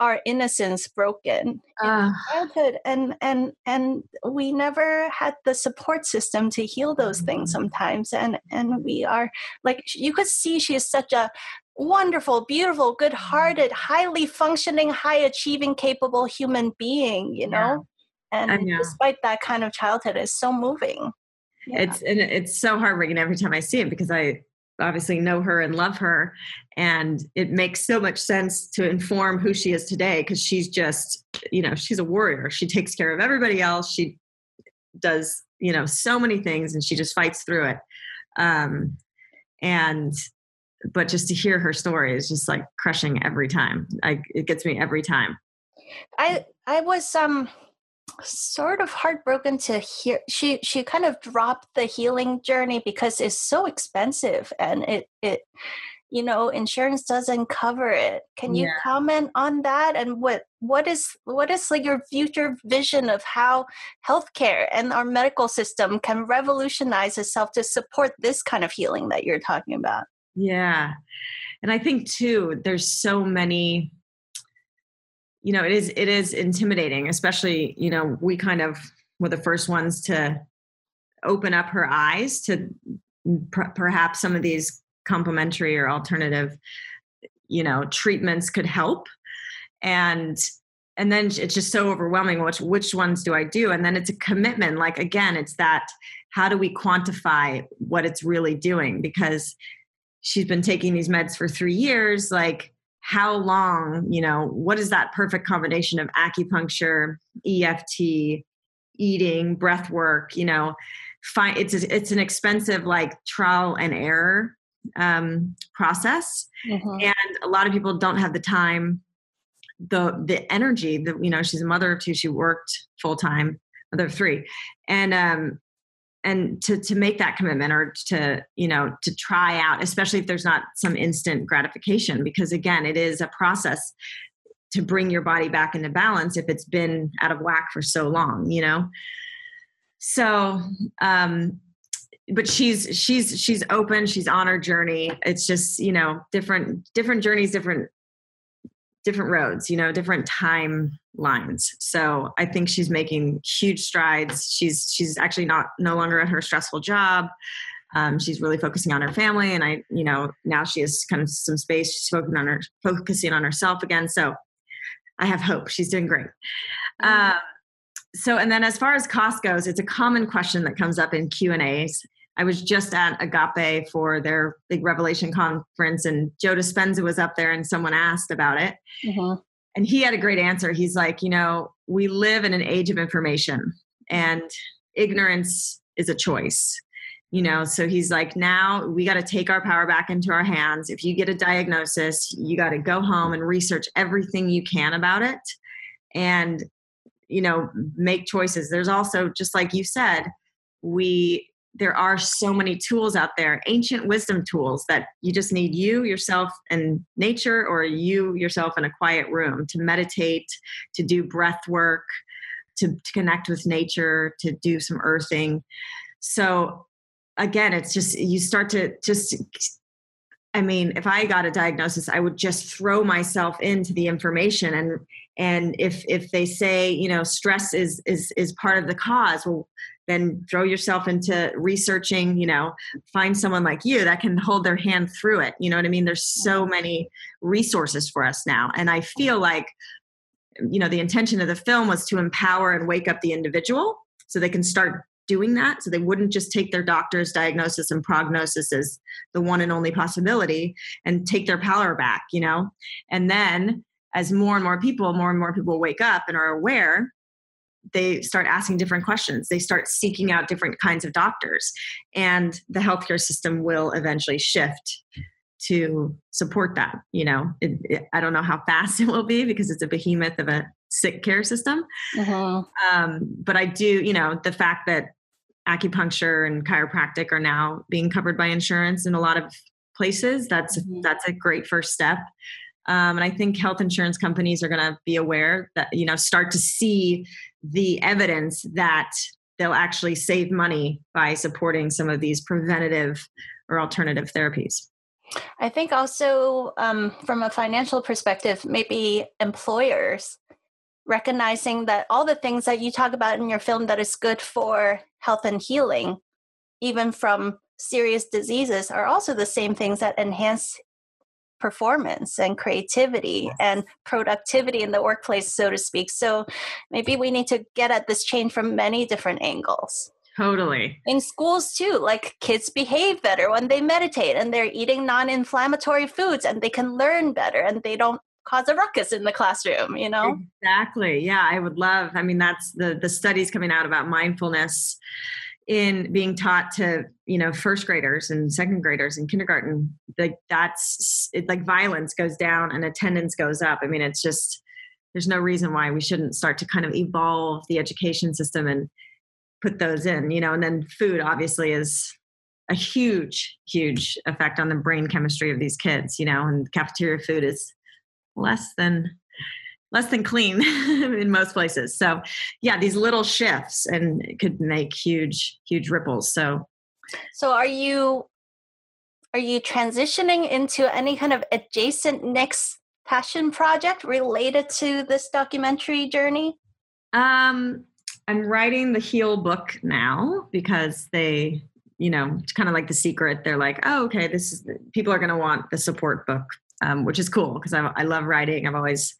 our innocence broken uh, in childhood and and and we never had the support system to heal those things mm-hmm. sometimes and and we are like you could see she is such a wonderful beautiful good-hearted mm-hmm. highly functioning high achieving capable human being you know yeah. and despite that kind of childhood is so moving yeah. it's and it's so heartbreaking every time i see it because i obviously know her and love her and it makes so much sense to inform who she is today because she's just you know she's a warrior. She takes care of everybody else. She does you know so many things and she just fights through it. Um and but just to hear her story is just like crushing every time. I, it gets me every time. I i was um sort of heartbroken to hear she she kind of dropped the healing journey because it's so expensive and it it you know insurance doesn't cover it. Can you yeah. comment on that and what what is what is like your future vision of how healthcare and our medical system can revolutionize itself to support this kind of healing that you're talking about? Yeah. And i think too there's so many you know it is it is intimidating especially you know we kind of were the first ones to open up her eyes to pr- perhaps some of these complementary or alternative you know treatments could help. And and then it's just so overwhelming which which ones do i do? And then it's a commitment like again it's that how do we quantify what it's really doing? Because she's been taking these meds for 3 years like how long, you know, what is that perfect combination of acupuncture, EFT, eating, breath work, you know, find it's a, it's an expensive like trial and error um, process, mm-hmm. and a lot of people don't have the time, the the energy. The you know, she's a mother of two. She worked full time, mother of three, and um, and to to make that commitment or to you know to try out especially if there's not some instant gratification because again it is a process to bring your body back into balance if it's been out of whack for so long you know? So um but she's she's she's open she's on her journey. It's just you know different different journeys different different roads, you know, different timelines. So I think she's making huge strides. She's she's actually not no longer at her stressful job. Um, she's really focusing on her family, and I, you know, now she has kind of some space. She's focusing on her focusing on herself again. So I have hope. She's doing great. Mm-hmm. Um, so, and then as far as cost goes, it's a common question that comes up in Q and A's. I was just at Agape for their big Revelation conference, and Joe Dispenza was up there, and someone asked about it. Mm-hmm. And he had a great answer. He's like, you know, we live in an age of information, and ignorance is a choice you know so he's like now we got to take our power back into our hands if you get a diagnosis you got to go home and research everything you can about it and you know make choices there's also just like you said we there are so many tools out there ancient wisdom tools that you just need you yourself and nature or you yourself in a quiet room to meditate to do breath work to, to connect with nature to do some earthing. So again it's just you start to just I mean, if I got a diagnosis, I would just throw myself into the information and and if if they say, you know, stress is is is part of the cause, well then throw yourself into researching, you know, find someone like you that can hold their hand through it. You know what I mean? There's so many resources for us now. And I feel like you know, the intention of the film was to empower and wake up the individual so they can start doing that. So they wouldn't just take their doctor's diagnosis and prognosis as the one and only possibility and take their power back, you know? And then as more and more people, more and more people wake up and are aware, they start asking different questions. They start seeking out different kinds of doctors. And the healthcare system will eventually shift to support that. You know, it, it, I don't know how fast it will be because it's a behemoth of a sick care system. Uh-huh. Um, but I do, you know, the fact that acupuncture and chiropractic are now being covered by insurance in a lot of places. That's mm-hmm. that's a great first step. Um, and I think health insurance companies are going to be aware that you know start to see the evidence that they'll actually save money by supporting some of these preventative or alternative therapies. I think also um, from a financial perspective, maybe employers recognizing that all the things that you talk about in your film that is good for health and healing, even from serious diseases, are also the same things that enhance performance and creativity and productivity in the workplace, so to speak. So maybe we need to get at this change from many different angles. Totally. In schools too, like kids behave better when they meditate and they're eating non inflammatory foods and they can learn better and they don't cause a ruckus in the classroom you know exactly yeah i would love i mean that's the the studies coming out about mindfulness in being taught to you know first graders and second graders in kindergarten like that's it like violence goes down and attendance goes up. I mean it's just there's no reason why we shouldn't start to kind of evolve the education system and put those in you know and then food obviously is a huge huge effect on the brain chemistry of these kids you know and cafeteria food is less than less than clean in most places. So yeah, these little shifts and it could make huge, huge ripples. So so are you are you transitioning into any kind of adjacent next passion project related to this documentary journey? Um I'm writing the heal book now because they you know, it's kind of like the secret. They're like, oh, okay, this is people are going to want the support book um, which is cool because I, I, love writing. I've always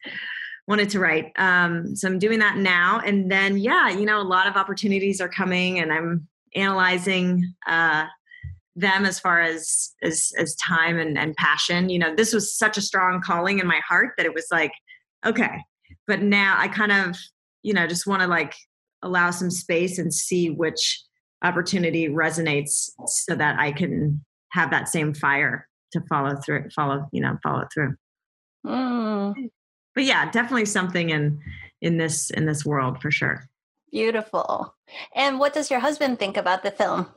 wanted to write. Um, so I'm doing that now. And then, yeah, you know, a lot of opportunities are coming and I'm analyzing uh, them as far as, as, as time and, and passion. You know, this was such a strong calling in my heart that it was like, okay, but now I kind of, you know, just want to like allow some space and see which opportunity resonates so that I can have that same fire to follow through follow you know follow through mm. But yeah definitely something in in this in this world for sure. Beautiful. And what does your husband think about the film?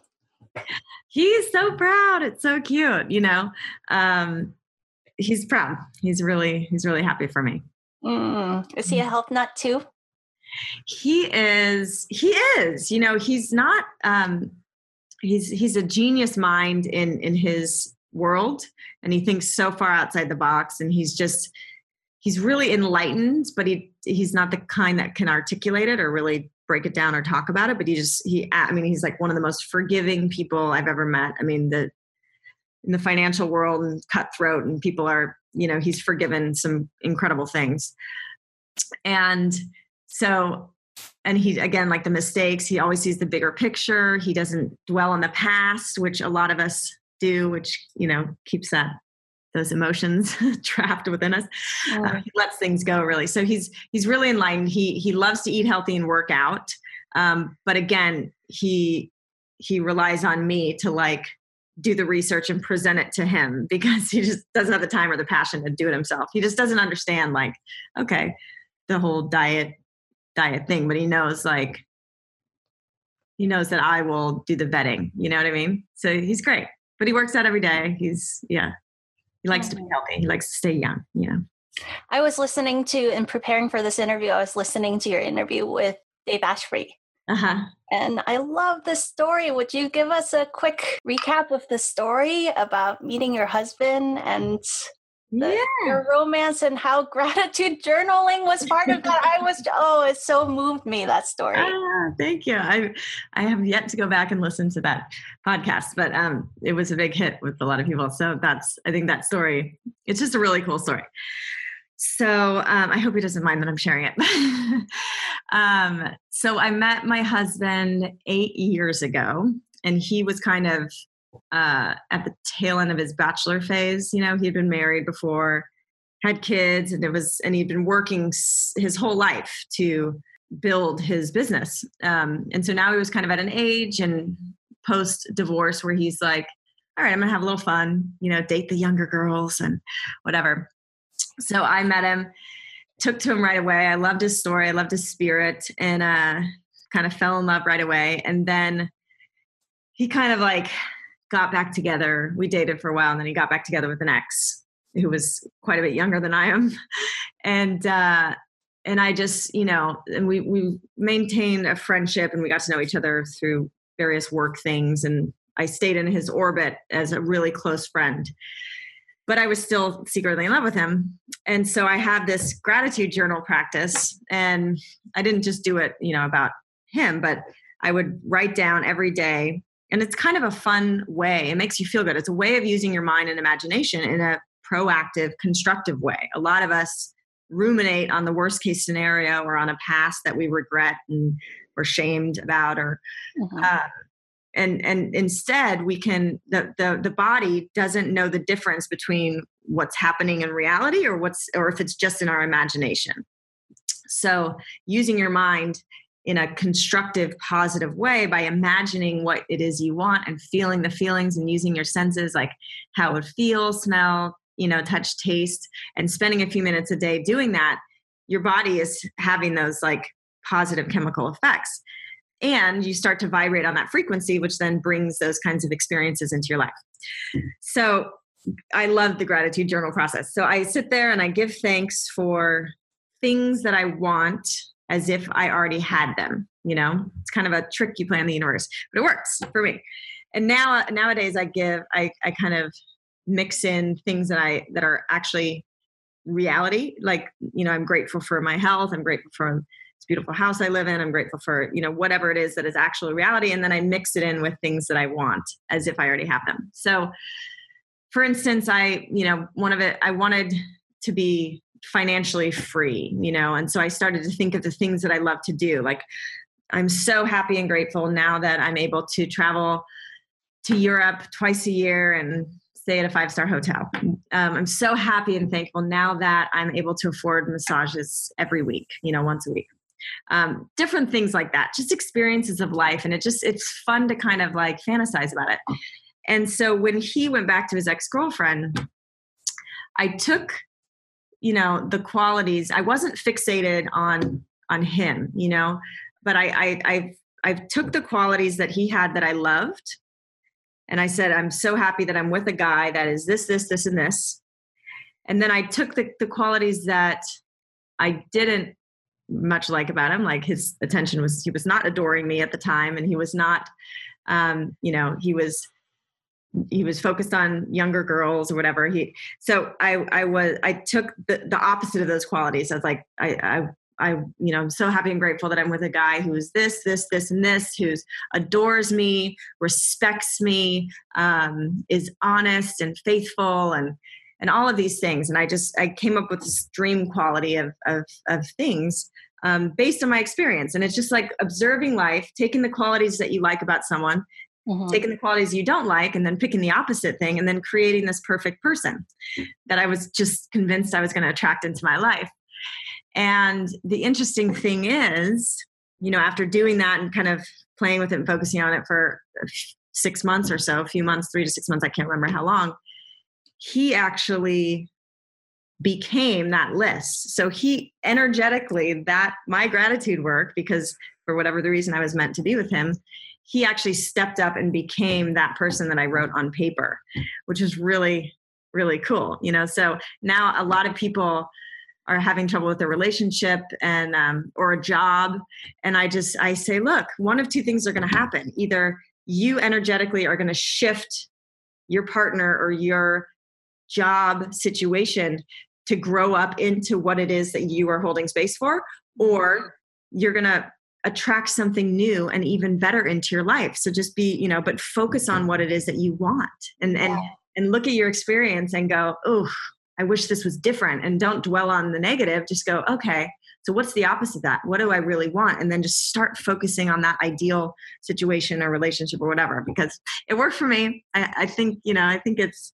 He's so proud. It's so cute you know? Um he's proud. He's really he's really happy for me. Mm. is he a health nut too? He is he is you know he's not um he's he's a genius mind in in his world and he thinks so far outside the box and he's just he's really enlightened but he he's not the kind that can articulate it or really break it down or talk about it but he just he i mean he's like one of the most forgiving people i've ever met. I mean the in the financial world and cutthroat and people are you know he's forgiven some incredible things. And so and he again like the mistakes he always sees the bigger picture. He doesn't dwell on the past which a lot of us do which you know keeps that those emotions trapped within us. Oh. uh, he lets things go really. So he's he's really enlightened. He he loves to eat healthy and work out. Um, but again he he relies on me to like do the research and present it to him because he just doesn't have the time or the passion to do it himself. He just doesn't understand like okay the whole diet diet thing but he knows like he knows that i will do the vetting. You know what i mean? So he's great. But he works out every day. He's yeah he likes to be healthy. He likes to stay young, you know. I was listening to and preparing for this interview, I was listening to your interview with Dave Asprey. Uh-huh. And I love this story. Would you give us a quick recap of the story about meeting your husband and the, yeah. your romance and how gratitude journaling was part of that. I was oh, it so moved me that story. Ah, thank you. I I have yet to go back and listen to that podcast, but um, it was a big hit with a lot of people. So that's I think that story. It's just a really cool story. So um, I hope he doesn't mind that I'm sharing it. um, so I met my husband eight years ago, and he was kind of uh, at the tail end of his bachelor phase. You know, he'd been married before, had kids, and it was, and he'd been working his whole life to build his business. Um, and so now he was kind of at an age and post divorce where he's like, all right, I'm gonna have a little fun, you know, date the younger girls and whatever. So I met him, took to him right away. I loved his story, I loved his spirit, and uh, kind of fell in love right away. And then he kind of like got back together. We dated for a while, and then he got back together with an ex who was quite a bit younger than I am, and uh, and I just you know, and we we maintained a friendship, and we got to know each other through various work things, and I stayed in his orbit as a really close friend. But I was still secretly in love with him. And so I have this gratitude journal practice. And I didn't just do it, you know, about him, but I would write down every day and it's kind of a fun way. It makes you feel good. It's a way of using your mind and imagination in a proactive, constructive way. A lot of us ruminate on the worst case scenario or on a past that we regret and we're shamed about or mm-hmm. uh, and and instead we can the, the the body doesn't know the difference between what's happening in reality or what's or if it's just in our imagination so using your mind in a constructive, positive way by imagining what it is you want and feeling the feelings and using your senses, like how it would feel, smell, you know, touch, taste, and spending a few minutes a day doing that, your body is having those like positive chemical effects. And you start to vibrate on that frequency, which then brings those kinds of experiences into your life. So I love the gratitude journal process. So I sit there and I give thanks for things that I want as if I already had them. You know, it's kind of a trick you play on the universe, but it works for me. And now nowadays, I give I I kind of mix in things that I that are actually reality. Like you know, I'm grateful for my health. I'm grateful for this beautiful house I live in. I'm grateful for you know whatever it is that is actual reality, and then I mix it in with things that I want as if I already have them. So, for instance, I you know one of it I wanted to be financially free, you know, and so I started to think of the things that I love to do. Like, I'm so happy and grateful now that I'm able to travel to Europe twice a year and stay at a five star hotel. Um, I'm so happy and thankful now that I'm able to afford massages every week, you know, once a week. Um, different things like that, just experiences of life. And it just, it's fun to kind of like fantasize about it. And so when he went back to his ex girlfriend, I took you know the qualities i wasn't fixated on on him you know but i i i've i've took the qualities that he had that i loved and i said i'm so happy that i'm with a guy that is this this this and this. And then i took the, the qualities that i didn't much like about him like his attention was he was not adoring me at the time and he was not um you know he was he was focused on younger girls or whatever he so i i was i took the, the opposite of those qualities i was like i i I, you know, I'm so happy and grateful that I'm with a guy who's this, this, this, and this, who's adores me, respects me, um, is honest and faithful, and and all of these things. And I just I came up with this dream quality of of, of things um, based on my experience. And it's just like observing life, taking the qualities that you like about someone, mm-hmm. taking the qualities you don't like, and then picking the opposite thing, and then creating this perfect person that I was just convinced I was going to attract into my life. And the interesting thing is, you know, after doing that and kind of playing with it and focusing on it for six months or so, a few months, three to six months, I can't remember how long, he actually became that list. So he energetically, that my gratitude work, because for whatever the reason I was meant to be with him, he actually stepped up and became that person that I wrote on paper, which is really, really cool. You know, so now a lot of people are having trouble with their relationship and um, or a job and i just i say look one of two things are going to happen either you energetically are going to shift your partner or your job situation to grow up into what it is that you are holding space for or you're going to attract something new and even better into your life. So just be you know but focus on what it is that you want and and and look at your experience and go oh i wish this was different. And don't dwell on the negative. Just go okay so what's the opposite of that? What do i really want? And then just start focusing on that ideal situation or relationship or whatever because it worked for me. I, I think you know i think it's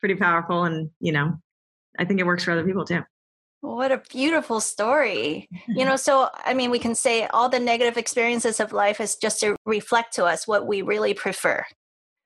pretty powerful and you know i think it works for other people too what a beautiful story. You know, so I mean, we can say all the negative experiences of life is just to reflect to us what we really prefer.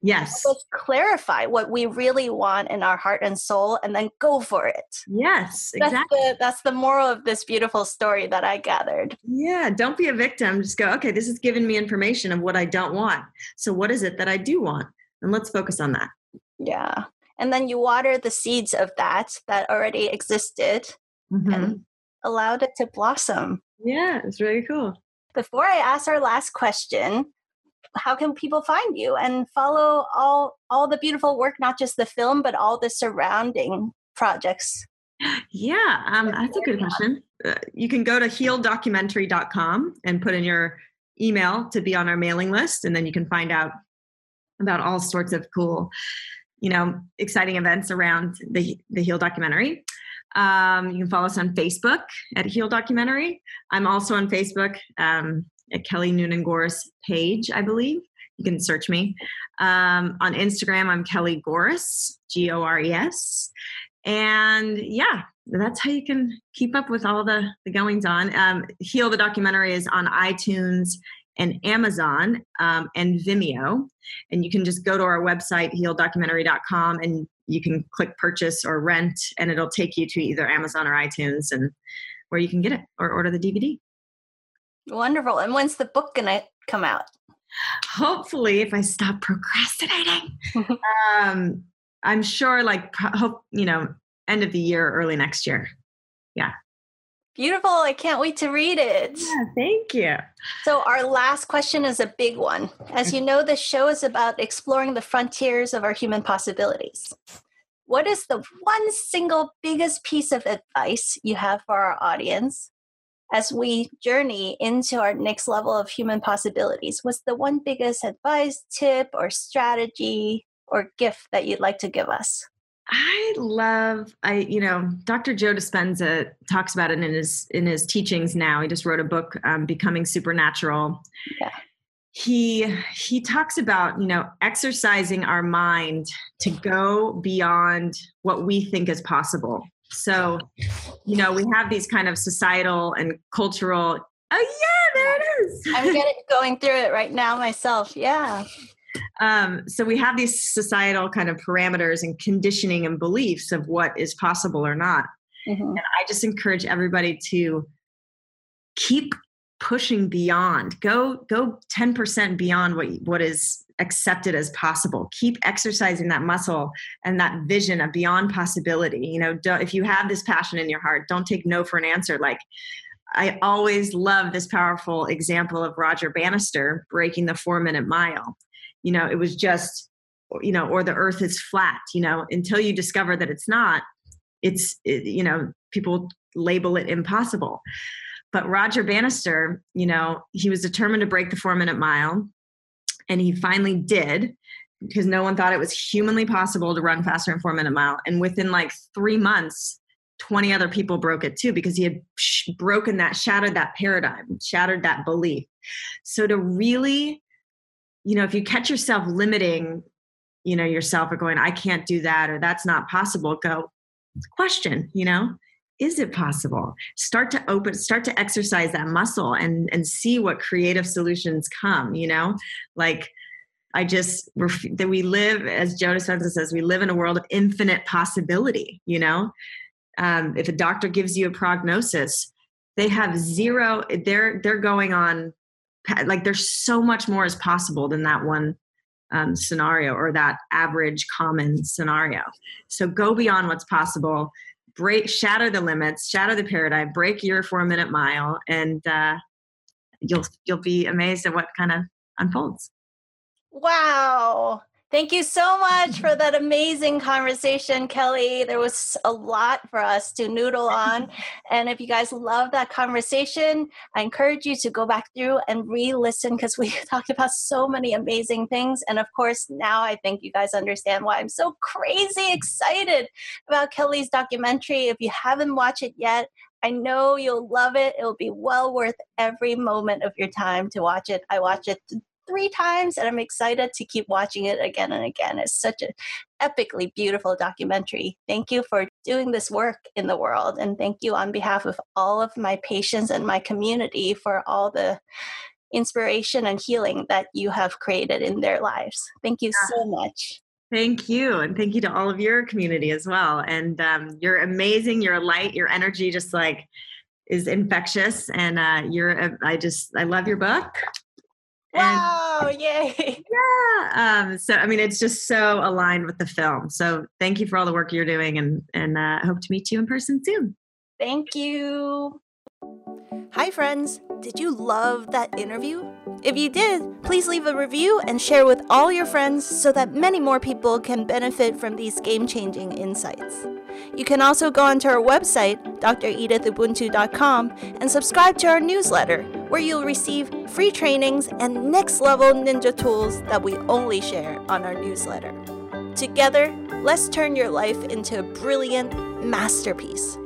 Yes. Let's clarify what we really want in our heart and soul and then go for it. Yes, exactly. That's the, that's the moral of this beautiful story that I gathered. Yeah, don't be a victim. Just go, okay, this is giving me information of what I don't want. So, what is it that I do want? And let's focus on that. Yeah and then you water the seeds of that that already existed mm-hmm. and allowed it to blossom. Yeah, it's really cool. Before I ask our last question, how can people find you and follow all all the beautiful work, not just the film, but all the surrounding projects? Yeah, um, that's a good question. Uh, you can go to healdocumentary.com and put in your email to be on our mailing list, and then you can find out about all sorts of cool you know exciting events around the the Heal documentary. Um, you can follow us on Facebook at Heal Documentary. I'm also on Facebook um, at Kelly Noonan Gores page, I believe. You can search me. Um, on Instagram, I'm Kelly Gores, G O R E S. And yeah, that's how you can keep up with all the, the goings on. Um, Heal the documentary is on iTunes and Amazon um, and Vimeo. And you can just go to our website, healdocumentary.com, and you can click purchase or rent, and it'll take you to either Amazon or iTunes and where you can get it or order the DVD. Wonderful. And when's the book going to come out? Hopefully, if I stop procrastinating, um, I'm sure, like, hope, you know, end of the year, early next year. Yeah. Beautiful. I can't wait to read it. Yeah, thank you. So, our last question is a big one. As you know, the show is about exploring the frontiers of our human possibilities. What is the one single biggest piece of advice you have for our audience as we journey into our next level of human possibilities? What's the one biggest advice, tip, or strategy or gift that you'd like to give us? I love I you know Dr. Joe Dispenza talks about it in his in his teachings now. He just wrote a book um, Becoming Supernatural. Yeah. He he talks about, you know, exercising our mind to go beyond what we think is possible. So, you know, we have these kind of societal and cultural Oh yeah, there it is. I'm getting going through it right now myself. Yeah. Um, so we have these societal kind of parameters and conditioning and beliefs of what is possible or not. Mm-hmm. And I just encourage everybody to keep pushing beyond. Go go 10% beyond what what is accepted as possible. Keep exercising that muscle and that vision of beyond possibility. You know, if you have this passion in your heart, don't take no for an answer. Like I always love this powerful example of Roger Bannister breaking the four minute mile you know it was just you know or the earth is flat you know until you discover that it's not it's it, you know people label it impossible but roger bannister you know he was determined to break the four minute mile and he finally did because no one thought it was humanly possible to run faster than four minute mile and within like three months 20 other people broke it too because he had broken that, shattered that paradigm, shattered that belief. So to really, you know, if you catch yourself limiting, you know, yourself or going, I can't do that or that's not possible, go question, you know, is it possible? Start to open, start to exercise that muscle and and see what creative solutions come, you know? Like I just that we live, as Joe Dispenza says, we live in a world of infinite possibility. You know, um, if a doctor gives you a prognosis, they have zero. They're they're going on like there's so much more is possible than that one um, scenario or that average common scenario. So go beyond what's possible. Break, shatter the limits, shatter the paradigm, break your four minute mile, and uh, you'll you'll be amazed at what kind of unfolds. Wow. Thank you so much for that amazing conversation, Kelly. There was a lot for us to noodle on. And if you guys love that conversation, I encourage you to go back through and re listen because we talked about so many amazing things. And of course, now I think you guys understand why I'm so crazy excited about Kelly's documentary. If you haven't watched it yet, I know you'll love it. It'll be well worth every moment of your time to watch it. I watch it three times and I'm excited to keep watching it again and again. It's such an epically beautiful documentary. Thank you for doing this work in the world. And thank you on behalf of all of my patients and my community for all the inspiration and healing that you have created in their lives. Thank you so much. Thank you. And thank you to all of your community as well. And um, you're amazing. You're light. Your energy just like is infectious. And uh, you're, I just, I love your book. Wow, and, yay. Yeah. Um, so, I mean, it's just so aligned with the film. So, thank you for all the work you're doing and, and uh, hope to meet you in person soon. Thank you. Hi, friends. Did you love that interview? If you did, please leave a review and share with all your friends so that many more people can benefit from these game changing insights. You can also go onto our website, dredithubuntu.com, and subscribe to our newsletter, where you'll receive free trainings and next level ninja tools that we only share on our newsletter. Together, let's turn your life into a brilliant masterpiece.